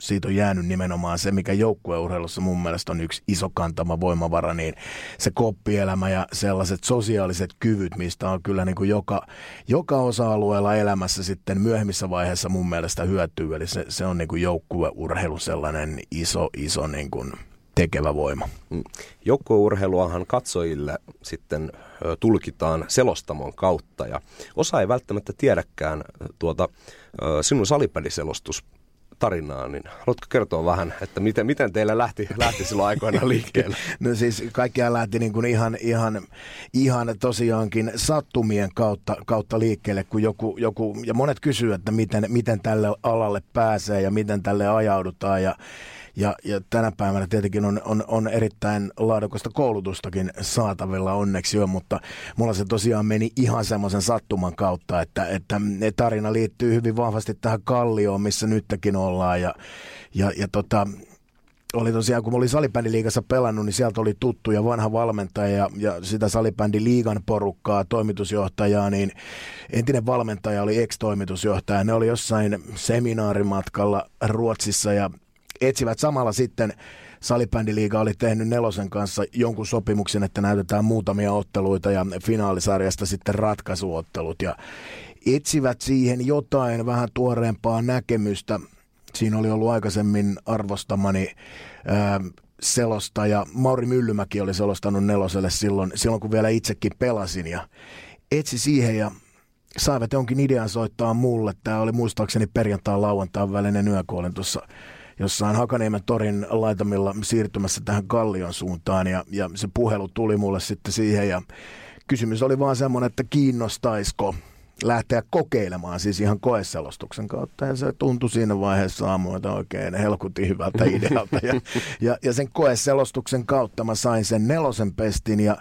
siitä on jäänyt nimenomaan se, mikä joukkueurheilussa mun mielestä on yksi iso kantama voimavara, niin se koppielämä ja sellaiset sosiaaliset kyvyt, mistä on kyllä niin kuin joka, joka osa-alueella elämässä sitten myöhemmissä vaiheissa mun mielestä hyötyy. Eli se, se on niin kuin joukkueurheilu sellainen iso, iso niin kuin tekevä voima. Mm. Joukkueurheiluahan katsojille sitten tulkitaan selostamon kautta. Ja osa ei välttämättä tiedäkään tuota sinun salipädiselostus tarinaa, niin haluatko kertoa vähän, että miten, miten teillä lähti, lähti silloin aikoina liikkeelle? No siis kaikkia lähti niin kuin ihan, ihan, ihan tosiaankin sattumien kautta, kautta liikkeelle, kun joku, joku, ja monet kysyy, että miten, miten tälle alalle pääsee ja miten tälle ajaudutaan. Ja Ja, ja tänä päivänä tietenkin on, on, on erittäin laadukasta koulutustakin saatavilla onneksi jo, mutta mulla se tosiaan meni ihan semmoisen sattuman kautta, että, että tarina liittyy hyvin vahvasti tähän kallioon, missä nytkin ollaan ja, ja, ja tota, oli tosiaan, kun mä olin salibändiliigassa pelannut, niin sieltä oli tuttu ja vanha valmentaja ja, ja sitä salibändiliigan porukkaa, toimitusjohtajaa, niin entinen valmentaja oli ex-toimitusjohtaja. Ne oli jossain seminaarimatkalla Ruotsissa ja etsivät samalla sitten Salibändiliiga oli tehnyt Nelosen kanssa jonkun sopimuksen, että näytetään muutamia otteluita ja finaalisarjasta sitten ratkaisuottelut ja etsivät siihen jotain vähän tuoreempaa näkemystä – Siinä oli ollut aikaisemmin arvostamani ää, selostaja. Mauri Myllymäki oli selostanut neloselle silloin, silloin, kun vielä itsekin pelasin. Ja etsi siihen ja saivat jonkin idean soittaa mulle. Tämä oli muistaakseni perjantai lauantain välinen yö, kun olin tuossa jossain Hakaniemen torin laitamilla siirtymässä tähän Kallion suuntaan ja, ja se puhelu tuli mulle sitten siihen ja kysymys oli vaan semmoinen, että kiinnostaisiko lähteä kokeilemaan siis ihan koeselostuksen kautta. Ja se tuntui siinä vaiheessa aamuilta oikein helkutin hyvältä idealta. Ja, ja, ja sen koeselostuksen kautta mä sain sen nelosen pestin ja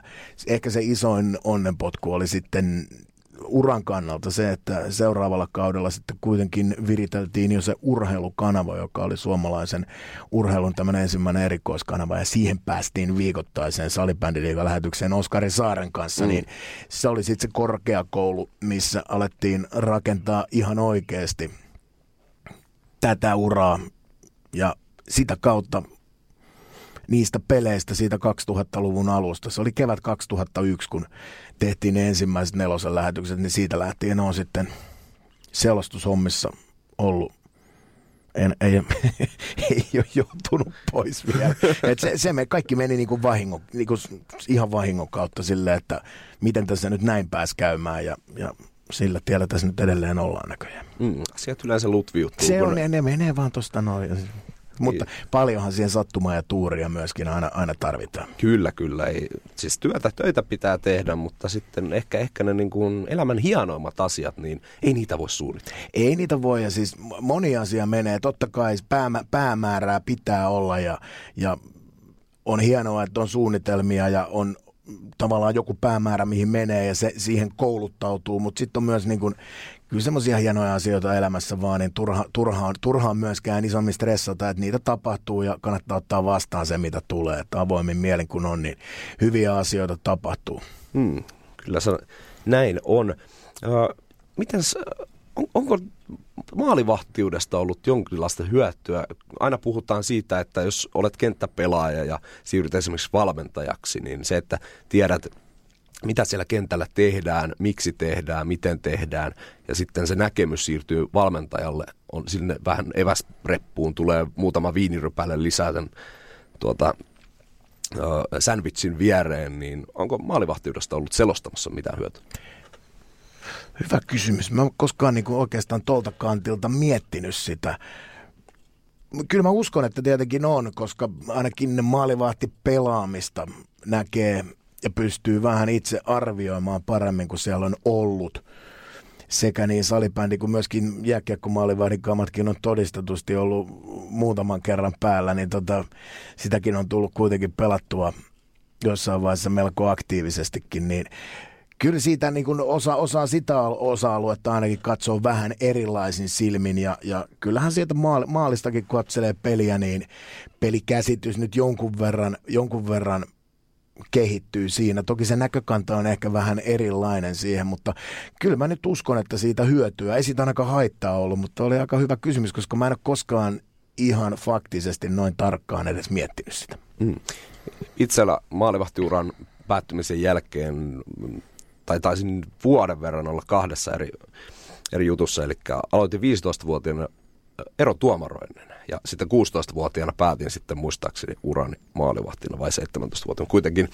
ehkä se isoin onnenpotku oli sitten uran kannalta se, että seuraavalla kaudella sitten kuitenkin viriteltiin jo se urheilukanava, joka oli suomalaisen urheilun tämmöinen ensimmäinen erikoiskanava, ja siihen päästiin viikoittaiseen salibändiliiga-lähetykseen Oskari Saaren kanssa, mm. niin se oli sitten se korkeakoulu, missä alettiin rakentaa ihan oikeasti tätä uraa, ja sitä kautta niistä peleistä siitä 2000-luvun alusta. Se oli kevät 2001, kun tehtiin ne ensimmäiset nelosen lähetykset, niin siitä lähtien on sitten selostushommissa ollut en, ei, ei ole joutunut pois vielä. Et se, se me kaikki meni niin kuin vahingon, niin kuin ihan vahingon kautta silleen, että miten tässä nyt näin pääsi käymään ja, ja sillä tiellä tässä nyt edelleen ollaan näköjään. Mm, asiat yleensä lutviuttuu. Se on, ne, ne menee vaan tuosta noin. Mutta paljonhan siihen sattumaa ja tuuria myöskin aina, aina tarvitaan. Kyllä, kyllä. Ei, siis työtä, töitä pitää tehdä, mutta sitten ehkä, ehkä ne niin kuin elämän hienoimmat asiat, niin ei niitä voi suunnitella. Ei niitä voi, ja siis moni asia menee. Totta kai päämä, päämäärää pitää olla, ja, ja on hienoa, että on suunnitelmia ja on, tavallaan joku päämäärä, mihin menee ja se siihen kouluttautuu, mutta sitten on myös niin kuin kyllä semmoisia hienoja asioita elämässä vaan, niin turha, turhaan, turhaan myöskään isommin stressata, että niitä tapahtuu ja kannattaa ottaa vastaan se, mitä tulee. Että avoimin mielin kun on, niin hyviä asioita tapahtuu. Hmm, kyllä se näin on. Uh, miten on, onko maalivahtiudesta ollut jonkinlaista hyötyä? Aina puhutaan siitä, että jos olet kenttäpelaaja ja siirryt esimerkiksi valmentajaksi, niin se, että tiedät mitä siellä kentällä tehdään, miksi tehdään, miten tehdään, ja sitten se näkemys siirtyy valmentajalle, on sinne vähän eväspreppuun, tulee muutama viinirypäle lisää sen tuota, sandwichin viereen, niin onko maalivahtiudesta ollut selostamassa mitään hyötyä? Hyvä kysymys. Mä en koskaan niin kuin oikeastaan tuolta kantilta miettinyt sitä. Kyllä mä uskon, että tietenkin on, koska ainakin maalivahti pelaamista näkee ja pystyy vähän itse arvioimaan paremmin kuin siellä on ollut. Sekä niin salibändi kuin myöskin jääkiekkomaalivahdikamatkin on todistetusti ollut muutaman kerran päällä, niin tota, sitäkin on tullut kuitenkin pelattua jossain vaiheessa melko aktiivisestikin, niin kyllä siitä niin kuin osa, osa sitä osa-aluetta ainakin katsoo vähän erilaisin silmin ja, ja kyllähän sieltä maal, maalistakin katselee peliä, niin pelikäsitys nyt jonkun verran, jonkun verran kehittyy siinä. Toki se näkökanta on ehkä vähän erilainen siihen, mutta kyllä mä nyt uskon, että siitä hyötyä. Ei siitä ainakaan haittaa ollut, mutta oli aika hyvä kysymys, koska mä en ole koskaan ihan faktisesti noin tarkkaan edes miettinyt sitä. Mm. Itsellä maalivahtiuran päättymisen jälkeen, tai taisin vuoden verran olla kahdessa eri, eri jutussa, eli aloitin 15-vuotiaana erotuomaroinen. Ja sitten 16-vuotiaana päätin sitten muistaakseni urani maalivahtina vai 17-vuotiaana kuitenkin.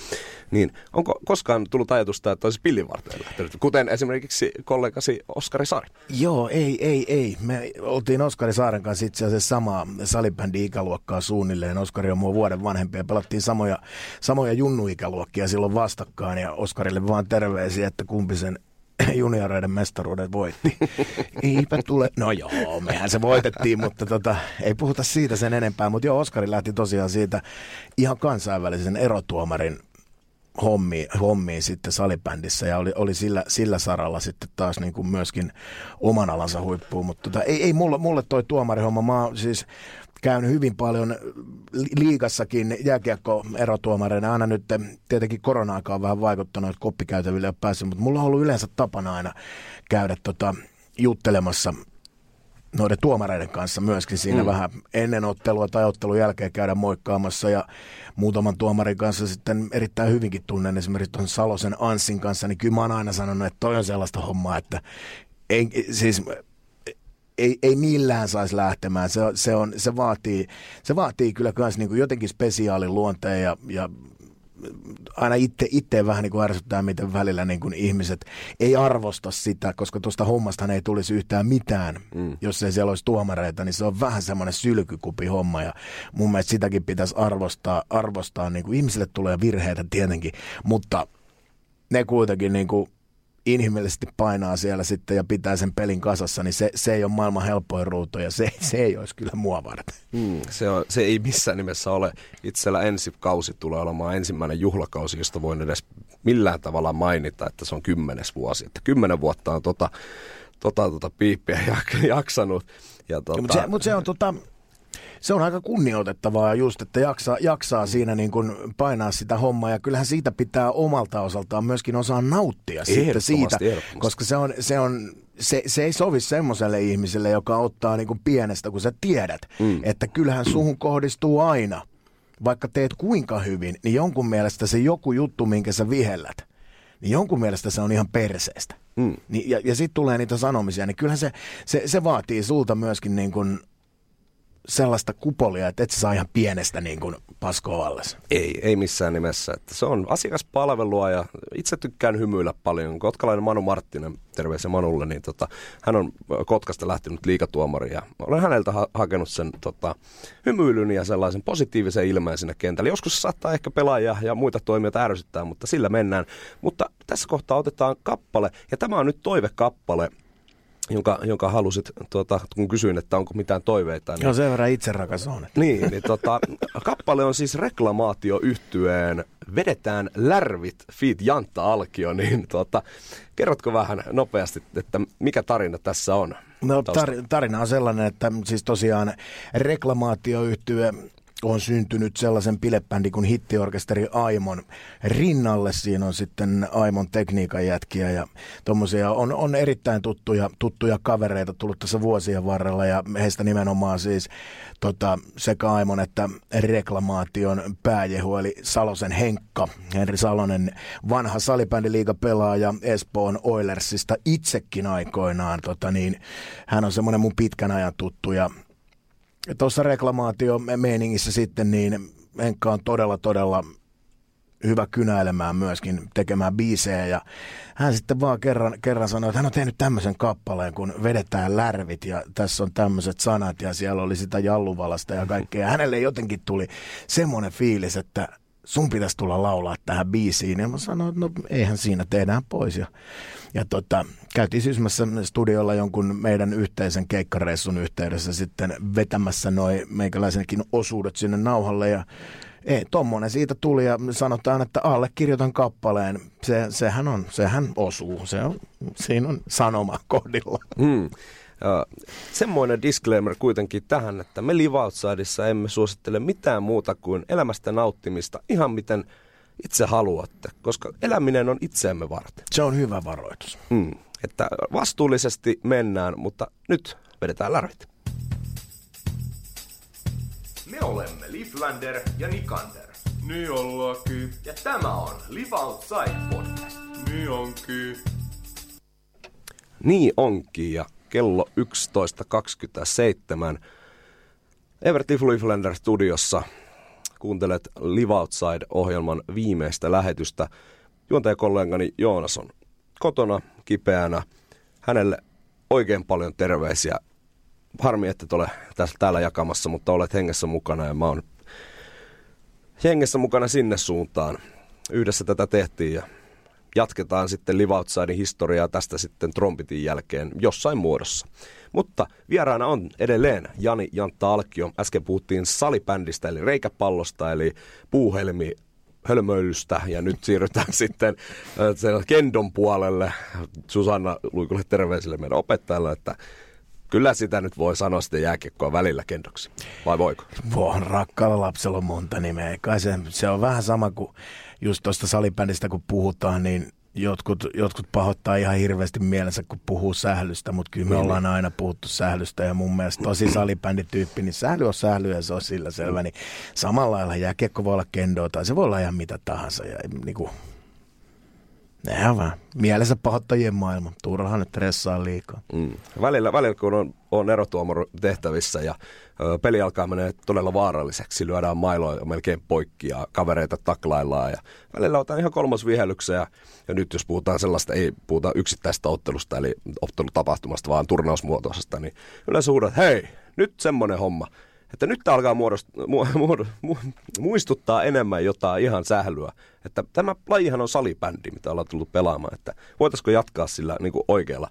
Niin onko koskaan tullut ajatusta, että olisi pillivarteen kuten esimerkiksi kollegasi Oskari Saari? Joo, ei, ei, ei. Me oltiin Oskari Saaren kanssa itse asiassa samaa salibändi-ikäluokkaa suunnilleen. Oskari on mua vuoden vanhempi ja pelattiin samoja, samoja junnu-ikäluokkia silloin vastakkain ja Oskarille vaan terveisiä, että kumpi sen junioreiden mestaruuden voitti. Eipä tule. No joo, mehän se voitettiin, mutta tota, ei puhuta siitä sen enempää. Mutta joo, Oskari lähti tosiaan siitä ihan kansainvälisen erotuomarin hommiin, hommiin sitten salibändissä ja oli, oli sillä, sillä saralla sitten taas niin kuin myöskin oman alansa huippuun. Mutta tota, ei, ei mulle, mulle toi tuomarihomma, mä oon siis käynyt hyvin paljon liigassakin jääkiekko-erotuomareina. Aina nyt tietenkin korona-aika on vähän vaikuttanut, että koppikäytäville on päässyt, mutta mulla on ollut yleensä tapana aina käydä tota, juttelemassa noiden tuomareiden kanssa myöskin siinä mm. vähän ennen ottelua tai ottelun jälkeen käydä moikkaamassa ja muutaman tuomarin kanssa sitten erittäin hyvinkin tunnen esimerkiksi tuon Salosen Anssin kanssa, niin kyllä mä oon aina sanonut, että toi on sellaista hommaa, että ei, siis ei, ei millään saisi lähtemään. Se, se, on, se, vaatii, se vaatii kyllä myös niin jotenkin spesiaalin luonteen ja, ja aina itse, itse vähän niin kuin ärsyttää, miten välillä niin kuin ihmiset ei arvosta sitä, koska tuosta hommasta ei tulisi yhtään mitään, mm. jos ei siellä olisi tuomareita, niin se on vähän semmoinen sylkykupi homma ja mun mielestä sitäkin pitäisi arvostaa, arvostaa niin kuin ihmisille tulee virheitä tietenkin, mutta ne kuitenkin niin kuin inhimillisesti painaa siellä sitten ja pitää sen pelin kasassa, niin se, se ei ole maailman helpoin ruuto ja se, se ei olisi kyllä mua varten. Hmm, se, on, se ei missään nimessä ole. Itsellä ensi kausi tulee olemaan ensimmäinen juhlakausi, josta voin edes millään tavalla mainita, että se on kymmenes vuosi. Että kymmenen vuotta on tota, tota, tota piippiä jaksanut. Ja tota... Mutta se, mut se on tota, se on aika kunnioitettavaa just, että jaksaa, jaksaa siinä niin kuin painaa sitä hommaa ja kyllähän siitä pitää omalta osaltaan myöskin osaa nauttia sitten siitä, koska se, on, se, on, se, se ei sovi semmoiselle ihmiselle, joka ottaa niin kuin pienestä, kun sä tiedät, mm. että kyllähän suhun kohdistuu aina, vaikka teet kuinka hyvin, niin jonkun mielestä se joku juttu, minkä sä vihellät, niin jonkun mielestä se on ihan perseestä. Mm. Niin, ja ja sitten tulee niitä sanomisia, niin kyllähän se, se, se vaatii sulta myöskin niin kuin sellaista kupolia, että et saa ihan pienestä niin kuin paskoa alles. Ei, ei missään nimessä. Että se on asiakaspalvelua ja itse tykkään hymyillä paljon. Kotkalainen Manu Marttinen, terveisiä Manulle, niin tota, hän on Kotkasta lähtenyt liikatuomari ja olen häneltä ha- hakenut sen tota, hymyilyn ja sellaisen positiivisen ilmeen sinne kentälle. Joskus se saattaa ehkä pelaajia ja muita toimijoita ärsyttää, mutta sillä mennään. Mutta tässä kohtaa otetaan kappale ja tämä on nyt toivekappale jonka, jonka halusit, tuota, kun kysyin, että onko mitään toiveita. Niin, no sen verran itse rakas on. Niin, niin tota, kappale on siis reklamaatio yhtyeen Vedetään lärvit feat Jantta Alkio, niin tuota, kerrotko vähän nopeasti, että mikä tarina tässä on? No tar- tarina on sellainen, että siis tosiaan reklamaatioyhtye on syntynyt sellaisen pilebändi kuin hittiorkesteri Aimon rinnalle. Siinä on sitten Aimon tekniikan jätkiä ja tommosia on, on erittäin tuttuja, tuttuja kavereita tullut tässä vuosien varrella ja heistä nimenomaan siis tota, sekä Aimon että reklamaation pääjehu eli Salosen Henkka. Henri Salonen, vanha salibändiliiga-pelaaja Espoon Oilersista itsekin aikoinaan. Tota niin, hän on semmoinen mun pitkän ajan tuttu ja tuossa reklamaatio-meiningissä sitten, niin Henkka on todella, todella hyvä kynäilemään myöskin, tekemään biisejä ja hän sitten vaan kerran, kerran sanoi, että hän on tehnyt tämmöisen kappaleen, kun vedetään lärvit ja tässä on tämmöiset sanat ja siellä oli sitä jalluvalasta ja kaikkea. Hänelle jotenkin tuli semmoinen fiilis, että sun pitäisi tulla laulaa tähän biisiin. Ja mä sanoin, että no eihän siinä, tehdään pois. Ja, ja tota, käytiin syysmässä studiolla jonkun meidän yhteisen keikkareissun yhteydessä sitten vetämässä noin meikäläisenkin osuudet sinne nauhalle. Ja ei, tommonen siitä tuli ja sanotaan, että allekirjoitan kappaleen. Se, sehän on, sehän osuu. Se on, siinä on sanoma kohdilla. Hmm. Uh, semmoinen disclaimer kuitenkin tähän, että me Live Outsideissa emme suosittele mitään muuta kuin elämästä nauttimista ihan miten itse haluatte, koska eläminen on itseämme varten. Se on hyvä varoitus. Mm, että vastuullisesti mennään, mutta nyt vedetään lärvit. Me olemme Liflander ja Nikander. Niin ollaankin. Ja tämä on Live Outside Podcast. Niin onkin. Niin onkin, ja kello 11.27. Evert Liflander studiossa kuuntelet Live Outside-ohjelman viimeistä lähetystä. Juontajakollegani Joonas on kotona kipeänä. Hänelle oikein paljon terveisiä. Harmi, että et ole tässä, täällä jakamassa, mutta olet hengessä mukana ja mä oon hengessä mukana sinne suuntaan. Yhdessä tätä tehtiin ja jatketaan sitten Live Outsidein historiaa tästä sitten trompitin jälkeen jossain muodossa. Mutta vieraana on edelleen Jani Jantta Alkio. Äsken puhuttiin salibändistä eli reikäpallosta eli puuhelmi hölmöilystä ja nyt siirrytään sitten äh, kendon puolelle. Susanna Luikulle terveisille meidän opettajalle, että kyllä sitä nyt voi sanoa sitä jääkiekkoa välillä kendoksi. Vai voiko? Voi, rakkaalla lapsella on monta nimeä. Kai se, se on vähän sama kuin just tuosta salibändistä kun puhutaan, niin jotkut, jotkut pahoittaa ihan hirveästi mielensä, kun puhuu sählystä, mutta kyllä me niin. ollaan aina puhuttu sählystä ja mun mielestä tosi salibändityyppi, niin sähly on sähly ja se on sillä selvä. Niin samalla lailla jääkiekko voi olla kendoa tai se voi olla ihan mitä tahansa. Ja, niin kuin, Nehän vaan. Mielensä pahoittajien maailma. Turhaan nyt stressaa liikaa. Mm. Välillä, välillä, kun on, on erotuomoro tehtävissä ja ö, peli alkaa mennä todella vaaralliseksi, lyödään mailoja melkein poikki ja kavereita taklaillaan. Ja välillä otetaan ihan kolmas vihelykseen ja, ja, nyt jos puhutaan sellaista, ei puhuta yksittäistä ottelusta, eli ottelutapahtumasta, vaan turnausmuotoisesta, niin yleensä huudat, hei, nyt semmonen homma että nyt alkaa muodost, mu, mu, mu, muistuttaa enemmän jotain ihan sählyä. Että tämä lajihan on salibändi, mitä ollaan tullut pelaamaan, että voitaisiko jatkaa sillä niin kuin oikealla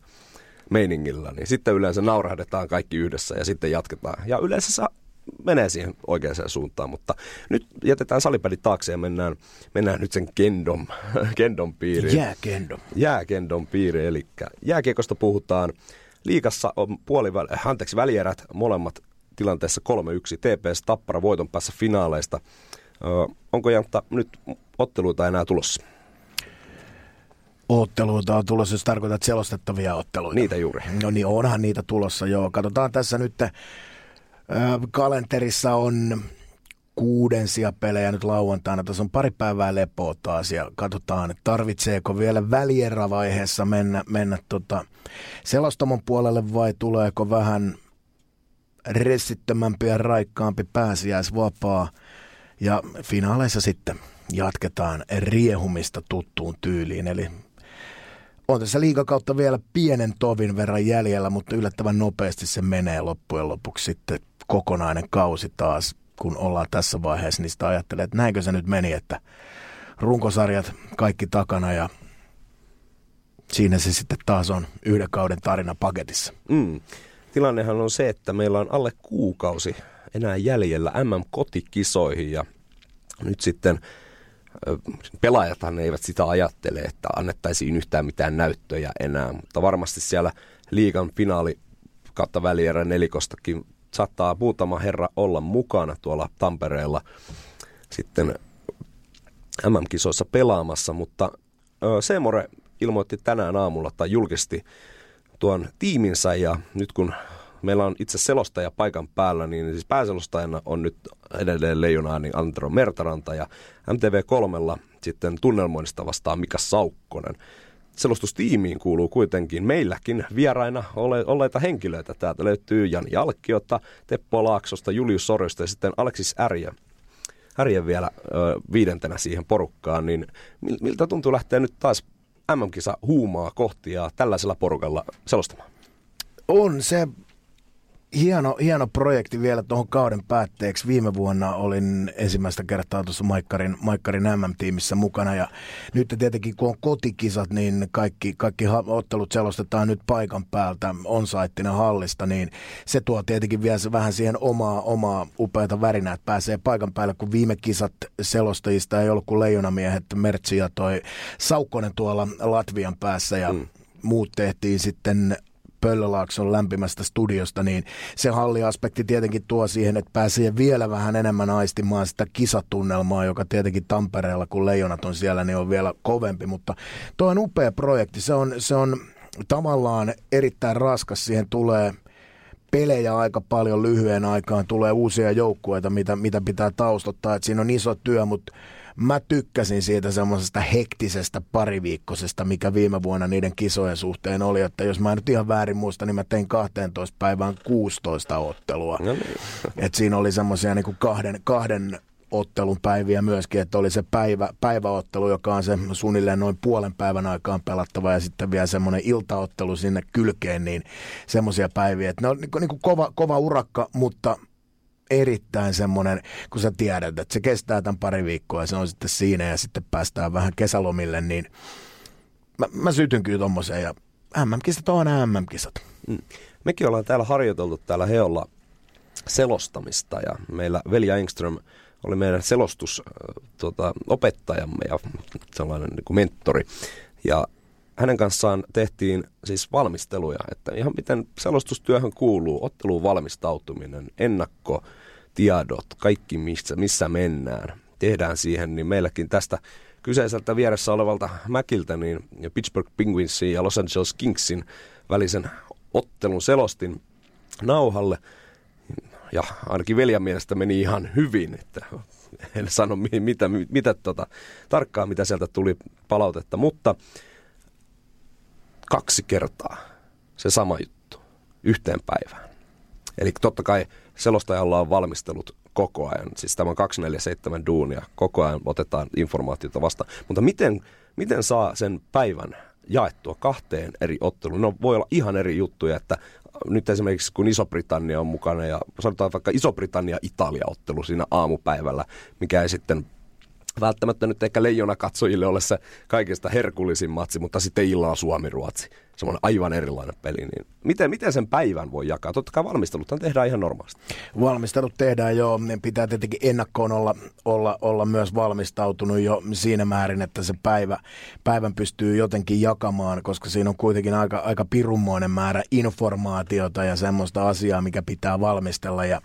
meiningillä, niin sitten yleensä naurahdetaan kaikki yhdessä ja sitten jatketaan. Ja yleensä saa, menee siihen oikeaan suuntaan, mutta nyt jätetään salibändi taakse ja mennään, mennään nyt sen kendom, kendom piiriin. Jääkendom. Jääkendom piiri, eli jääkiekosta puhutaan. Liikassa on puoli, anteeksi, välierät molemmat tilanteessa 3-1. TPS Tappara voiton päässä finaaleista. Ö, onko Jantta nyt otteluita enää tulossa? Otteluita on tulossa, jos tarkoitat selostettavia otteluita. Niitä juuri. No niin, onhan niitä tulossa, joo. Katsotaan tässä nyt, äh, kalenterissa on kuudensia pelejä nyt lauantaina. Tässä on pari päivää lepoa taas ja katsotaan, tarvitseeko vielä välierävaiheessa mennä, mennä tota selostamon puolelle vai tuleeko vähän ressittömämpi ja raikkaampi pääsiäisvapaa. Ja finaaleissa sitten jatketaan riehumista tuttuun tyyliin. Eli on tässä liikakautta vielä pienen tovin verran jäljellä, mutta yllättävän nopeasti se menee loppujen lopuksi sitten kokonainen kausi taas, kun ollaan tässä vaiheessa, niin sitä ajattelee, että näinkö se nyt meni, että runkosarjat kaikki takana ja siinä se sitten taas on yhden kauden tarina paketissa. Mm tilannehan on se, että meillä on alle kuukausi enää jäljellä MM-kotikisoihin ja nyt sitten pelaajathan eivät sitä ajattele, että annettaisiin yhtään mitään näyttöjä enää, mutta varmasti siellä liigan finaali kautta välierä nelikostakin saattaa muutama herra olla mukana tuolla Tampereella sitten MM-kisoissa pelaamassa, mutta Seemore ilmoitti tänään aamulla tai julkisti tuon tiiminsä ja nyt kun meillä on itse selostaja paikan päällä, niin siis pääselostajana on nyt edelleen leijonaani Antero Mertaranta ja MTV3 sitten tunnelmoinnista vastaa Mika Saukkonen. Selostustiimiin kuuluu kuitenkin meilläkin vieraina ole, olleita henkilöitä. Täältä löytyy Jan Jalkkiota, Teppo Laaksosta, Julius Sorosta ja sitten Aleksis Ärjä. Ärjä vielä ö, viidentenä siihen porukkaan, niin miltä tuntuu lähteä nyt taas MM-kisa huumaa kohti ja tällaisella porukalla selostamaan? On se hieno, hieno projekti vielä tuohon kauden päätteeksi. Viime vuonna olin ensimmäistä kertaa tuossa Maikkarin, Maikkarin MM-tiimissä mukana ja nyt tietenkin kun on kotikisat, niin kaikki, kaikki ottelut selostetaan nyt paikan päältä on saittina hallista, niin se tuo tietenkin vielä vähän siihen omaa, omaa upeata värinää, että pääsee paikan päälle, kun viime kisat selostajista ei ollut kuin leijonamiehet Mertsi ja toi Saukkonen tuolla Latvian päässä ja mm muut tehtiin sitten Pöllölaakson lämpimästä studiosta, niin se halliaspekti tietenkin tuo siihen, että pääsee vielä vähän enemmän aistimaan sitä kisatunnelmaa, joka tietenkin Tampereella, kun leijonat on siellä, niin on vielä kovempi, mutta tuo on upea projekti. Se on, se on tavallaan erittäin raskas, siihen tulee pelejä aika paljon lyhyen aikaan, tulee uusia joukkueita, mitä, mitä pitää taustottaa, että siinä on iso työ, mutta mä tykkäsin siitä semmoisesta hektisestä pariviikkoisesta, mikä viime vuonna niiden kisojen suhteen oli, että jos mä nyt ihan väärin muista, niin mä tein 12 päivään 16 ottelua. No niin. Et siinä oli semmoisia niin kahden, kahden ottelun päiviä myöskin, että oli se päivä, päiväottelu, joka on se suunnilleen noin puolen päivän aikaan pelattava ja sitten vielä semmoinen iltaottelu sinne kylkeen, niin semmoisia päiviä. Että ne on niin kuin, niin kuin kova, kova urakka, mutta erittäin semmoinen, kun sä tiedät, että se kestää tämän pari viikkoa ja se on sitten siinä ja sitten päästään vähän kesälomille, niin mä, mä sytyn kyllä tommoseen ja MM-kisat on aina MM-kisat. Mm. Mekin ollaan täällä harjoiteltu täällä Heolla selostamista ja meillä Velja Engström oli meidän selostus tota, ja sellainen niin kuin mentori. Ja hänen kanssaan tehtiin siis valmisteluja, että ihan miten selostustyöhön kuuluu, otteluun valmistautuminen, ennakkotiedot, kaikki missä, missä mennään, tehdään siihen, niin meilläkin tästä kyseiseltä vieressä olevalta Mäkiltä, niin Pittsburgh Penguinsin ja Los Angeles Kingsin välisen ottelun selostin nauhalle. Ja ainakin veljan mielestä meni ihan hyvin, että en sano mitä, mitä tota, tarkkaan, mitä sieltä tuli palautetta, mutta kaksi kertaa se sama juttu yhteen päivään. Eli totta kai selostajalla on valmistelut koko ajan, siis tämä on 247 duunia, koko ajan otetaan informaatiota vasta. Mutta miten, miten saa sen päivän jaettua kahteen eri otteluun? No voi olla ihan eri juttuja, että nyt esimerkiksi kun Iso-Britannia on mukana ja sanotaan vaikka Iso-Britannia-Italia-ottelu siinä aamupäivällä, mikä ei sitten välttämättä nyt ehkä leijona katsojille ole se kaikista herkullisin matsi, mutta sitten illalla Suomi-Ruotsi. Semmoinen aivan erilainen peli. Niin miten, miten sen päivän voi jakaa? Totta kai valmisteluthan tehdään ihan normaalisti. Valmistelut tehdään jo. Pitää tietenkin ennakkoon olla, olla, olla myös valmistautunut jo siinä määrin, että se päivä, päivän pystyy jotenkin jakamaan, koska siinä on kuitenkin aika, aika pirummoinen määrä informaatiota ja semmoista asiaa, mikä pitää valmistella. Ja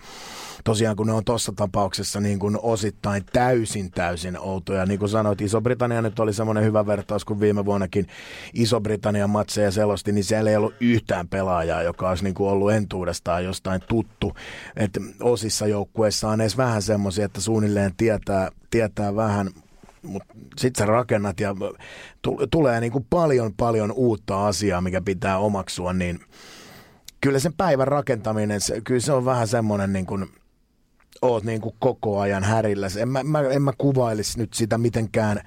tosiaan kun ne on tuossa tapauksessa niin kuin osittain täysin täysin outoja. Niin kuin sanoit, Iso-Britannia nyt oli semmoinen hyvä vertaus, kun viime vuonnakin Iso-Britannian matseja selosti, niin siellä ei ollut yhtään pelaajaa, joka olisi niin kuin ollut entuudestaan jostain tuttu. Et osissa joukkueissa on edes vähän semmoisia, että suunnilleen tietää, tietää vähän mutta sitten sä rakennat ja t- tulee niin kuin paljon paljon uutta asiaa, mikä pitää omaksua, niin kyllä sen päivän rakentaminen, se, kyllä se on vähän semmoinen niin kuin, oot niin kuin koko ajan härillä. En mä, mä, en mä kuvailisi nyt sitä mitenkään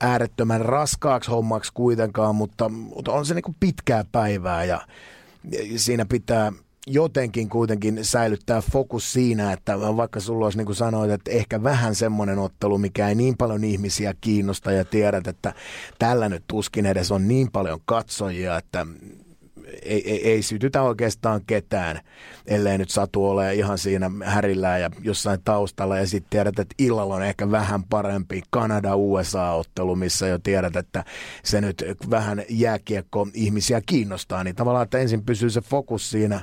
äärettömän raskaaksi hommaksi kuitenkaan, mutta, mutta on se niin kuin pitkää päivää ja, siinä pitää jotenkin kuitenkin säilyttää fokus siinä, että vaikka sulla olisi niin kuin sanoit, että ehkä vähän semmoinen ottelu, mikä ei niin paljon ihmisiä kiinnosta ja tiedät, että tällä nyt tuskin edes on niin paljon katsojia, että ei, ei, ei sytytä oikeastaan ketään, ellei nyt satu ole ihan siinä härillään ja jossain taustalla. Ja sitten tiedät, että illalla on ehkä vähän parempi Kanada-USA-ottelu, missä jo tiedät, että se nyt vähän jääkiekko ihmisiä kiinnostaa. Niin tavallaan, että ensin pysyy se fokus siinä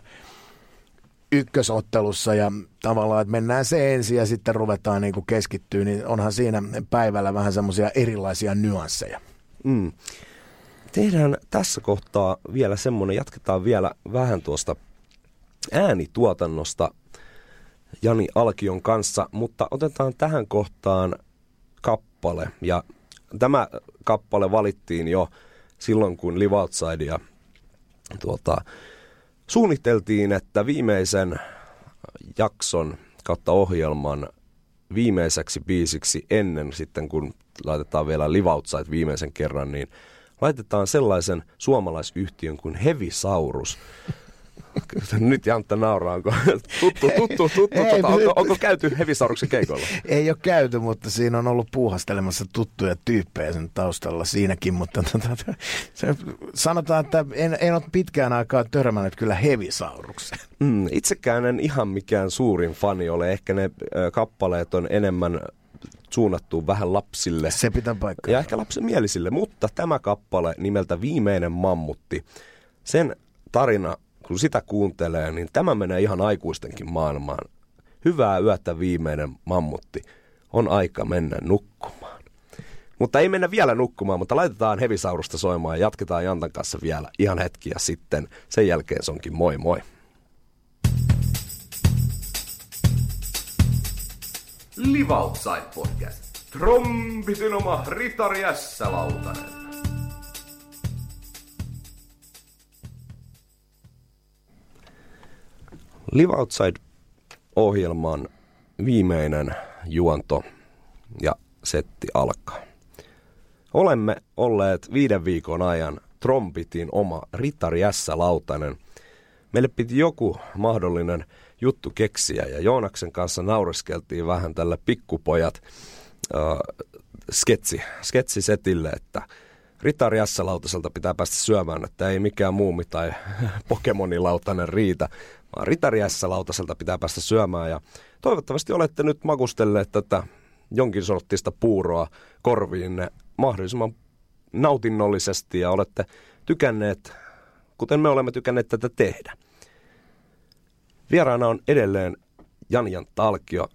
ykkösottelussa ja tavallaan, että mennään se ensin ja sitten ruvetaan niin kuin keskittyä, niin onhan siinä päivällä vähän semmoisia erilaisia nyansseja. Mm tehdään tässä kohtaa vielä semmoinen, jatketaan vielä vähän tuosta äänituotannosta Jani Alkion kanssa, mutta otetaan tähän kohtaan kappale. Ja tämä kappale valittiin jo silloin, kun Live Outsidea tuota, suunniteltiin, että viimeisen jakson kautta ohjelman viimeiseksi biisiksi ennen sitten, kun laitetaan vielä Live Outside viimeisen kerran, niin – laitetaan sellaisen suomalaisyhtiön kuin Hevisaurus. Nyt Jantta nauraa, onko tuttu, tuttu, tuttu, Ei, tota, onko, onko käyty Hevisauruksen keikolla? Ei ole käyty, mutta siinä on ollut puuhastelemassa tuttuja tyyppejä sen taustalla siinäkin, mutta tota, se, sanotaan, että en, en ole pitkään aikaa törmännyt kyllä Hevisaurukseen. Mm, itsekään en ihan mikään suurin fani ole, ehkä ne äh, kappaleet on enemmän suunnattu vähän lapsille. Se pitää paikkaa. Ja ehkä lapsenmielisille, mutta tämä kappale nimeltä Viimeinen mammutti, sen tarina, kun sitä kuuntelee, niin tämä menee ihan aikuistenkin maailmaan. Hyvää yötä viimeinen mammutti. On aika mennä nukkumaan. Mutta ei mennä vielä nukkumaan, mutta laitetaan Hevisaurusta soimaan ja jatketaan Jantan kanssa vielä ihan hetki ja sitten sen jälkeen se onkin moi moi. Live Outside Podcast. Trompitin oma Ritari S-lautanen. Live Outside-ohjelman viimeinen juonto ja setti alkaa. Olemme olleet viiden viikon ajan trompitin oma Ritari S-lautanen. Meille piti joku mahdollinen juttu keksiä. Ja Joonaksen kanssa naureskeltiin vähän tällä pikkupojat äh, sketsi, sketsisetille, että Ritari S-lautaselta pitää päästä syömään, että ei mikään muumi tai Pokemonilautanen riitä, vaan Ritari S-lautaselta pitää päästä syömään ja toivottavasti olette nyt makustelleet tätä jonkin sorttista puuroa korviinne mahdollisimman nautinnollisesti ja olette tykänneet, kuten me olemme tykänneet tätä tehdä. Vieraana on edelleen Janjan Talkio.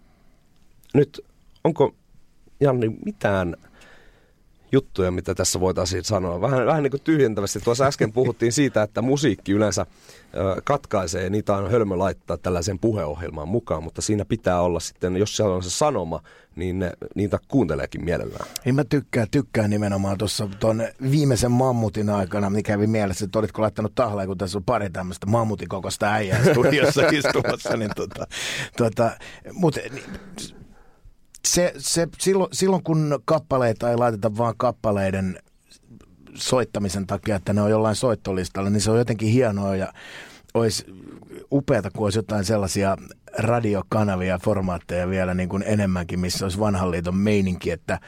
Nyt onko Janni mitään juttuja, mitä tässä voitaisiin sanoa. Vähän, vähän niin kuin tyhjentävästi. Tuossa äsken puhuttiin siitä, että musiikki yleensä katkaisee ja niitä on hölmö laittaa tällaiseen puheohjelmaan mukaan, mutta siinä pitää olla sitten, jos siellä on se sanoma, niin ne, niitä kuunteleekin mielellään. Niin mä tykkään, tykkään nimenomaan tuossa tuon viimeisen mammutin aikana, mikä kävi mielessä, että olitko laittanut tahleen, kun tässä on pari tämmöistä mammutin kokoista äijää studiossa istumassa, niin tota, tota, mutta se, se, silloin, silloin kun kappaleita ei laiteta vaan kappaleiden soittamisen takia, että ne on jollain soittolistalla, niin se on jotenkin hienoa ja olisi upeata, kun olisi jotain sellaisia radiokanavia, formaatteja vielä niin kuin enemmänkin, missä olisi vanhan liiton meininki, että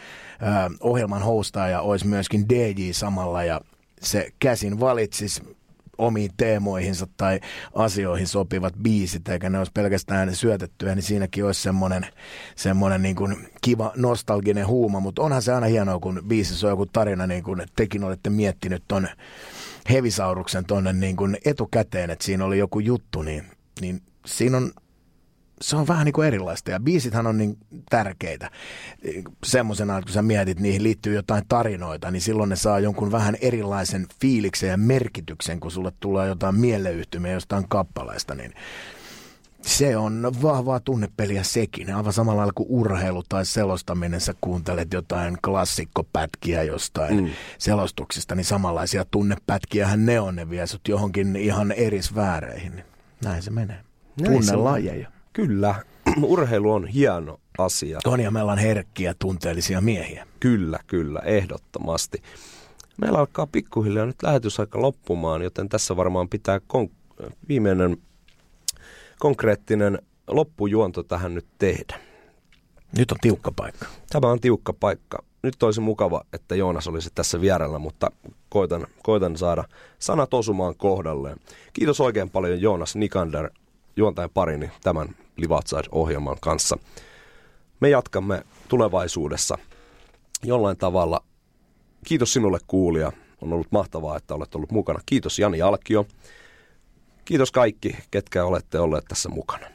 ö, ohjelman hostaaja olisi myöskin DJ samalla ja se käsin valitsisi omiin teemoihinsa tai asioihin sopivat biisit, eikä ne olisi pelkästään syötettyä, niin siinäkin olisi semmoinen, semmoinen niin kuin kiva nostalginen huuma, mutta onhan se aina hienoa, kun biisissä on joku tarina, niin kuin tekin olette miettinyt ton Hevisauruksen tonne niin kuin etukäteen, että siinä oli joku juttu, niin, niin siinä on se on vähän niin kuin erilaista ja biisithän on niin tärkeitä. Semmoisena, että kun sä mietit, niihin liittyy jotain tarinoita, niin silloin ne saa jonkun vähän erilaisen fiiliksen ja merkityksen, kun sulle tulee jotain mieleyhtymiä jostain kappaleesta, niin se on vahvaa tunnepeliä sekin. Aivan samalla lailla kuin urheilu tai selostaminen, sä kuuntelet jotain klassikkopätkiä jostain mm. selostuksista, niin samanlaisia tunnepätkiähän ne on, ne vie sut johonkin ihan eri sfääreihin. Näin se menee. Tunnelajeja. Kyllä, urheilu on hieno asia. On ja meillä on herkkiä, tunteellisia miehiä. Kyllä, kyllä, ehdottomasti. Meillä alkaa pikkuhiljaa nyt lähetysaika loppumaan, joten tässä varmaan pitää kon- viimeinen konkreettinen loppujuonto tähän nyt tehdä. Nyt on tiukka paikka. Tämä on tiukka paikka. Nyt olisi mukava, että Joonas olisi tässä vierellä, mutta koitan, koitan saada sanat osumaan kohdalleen. Kiitos oikein paljon Joonas Nikander juontajan parini tämän Live Outside-ohjelman kanssa. Me jatkamme tulevaisuudessa jollain tavalla. Kiitos sinulle kuulija. On ollut mahtavaa, että olet ollut mukana. Kiitos Jani Alkio. Kiitos kaikki, ketkä olette olleet tässä mukana.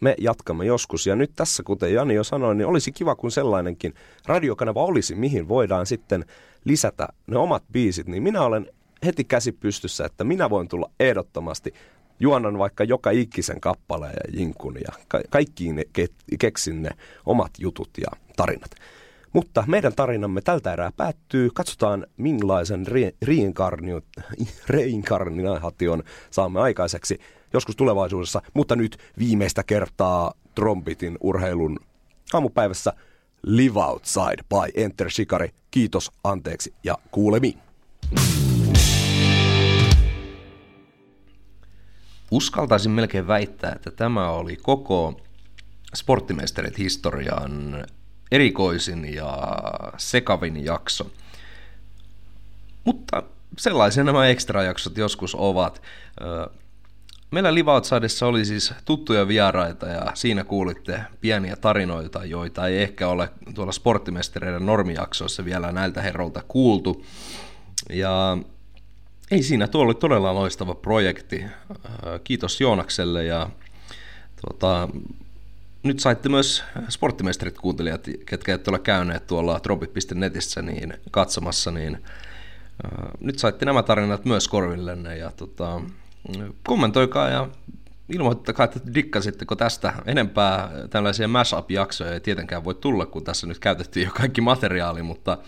Me jatkamme joskus ja nyt tässä, kuten Jani jo sanoi, niin olisi kiva, kun sellainenkin radiokanava olisi, mihin voidaan sitten lisätä ne omat biisit, niin minä olen heti käsi pystyssä, että minä voin tulla ehdottomasti juonan vaikka joka ikisen kappaleen ja jinkun ja ka- kaikkiin ke- keksin ne omat jutut ja tarinat. Mutta meidän tarinamme tältä erää päättyy. Katsotaan millaisen re- reinkarnaation saamme aikaiseksi joskus tulevaisuudessa. Mutta nyt viimeistä kertaa Trombitin urheilun aamupäivässä Live Outside by Enter Shikari. Kiitos, anteeksi ja kuulemiin. Uskaltaisin melkein väittää, että tämä oli koko sporttimestarit historian erikoisin ja sekavin jakso. Mutta sellaisia nämä extra-jaksot joskus ovat. Meillä Live oli siis tuttuja vieraita ja siinä kuulitte pieniä tarinoita, joita ei ehkä ole tuolla sporttimestareiden normijaksoissa vielä näiltä herrolta kuultu. Ja ei siinä, tuo oli todella loistava projekti. Kiitos Joonakselle ja tuota, nyt saitte myös sporttimestarit kuuntelijat, ketkä ette ole käyneet tuolla tropit.netissä niin katsomassa, niin nyt saitte nämä tarinat myös korvillenne ja tota, kommentoikaa ja ilmoittakaa, että dikkasitteko tästä. Enempää tällaisia mashup-jaksoja ei tietenkään voi tulla, kun tässä nyt käytettiin jo kaikki materiaali, mutta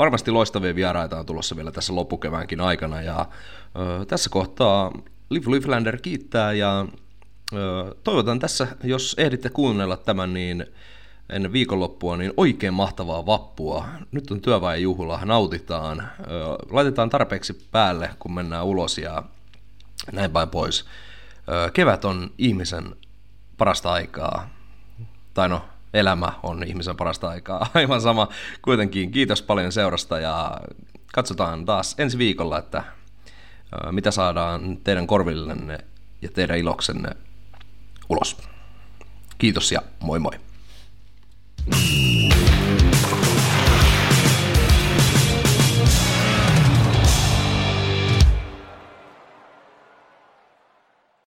varmasti loistavia vieraita on tulossa vielä tässä loppukeväänkin aikana. Ja ö, tässä kohtaa Liv Livlander kiittää ja ö, toivotan tässä, jos ehditte kuunnella tämän, niin ennen viikonloppua, niin oikein mahtavaa vappua. Nyt on työväenjuhla, nautitaan, ö, laitetaan tarpeeksi päälle, kun mennään ulos ja näin päin pois. Kevät on ihmisen parasta aikaa. Tai no, elämä on ihmisen parasta aikaa. Aivan sama. Kuitenkin kiitos paljon seurasta ja katsotaan taas ensi viikolla, että mitä saadaan teidän korvillenne ja teidän iloksenne ulos. Kiitos ja moi moi.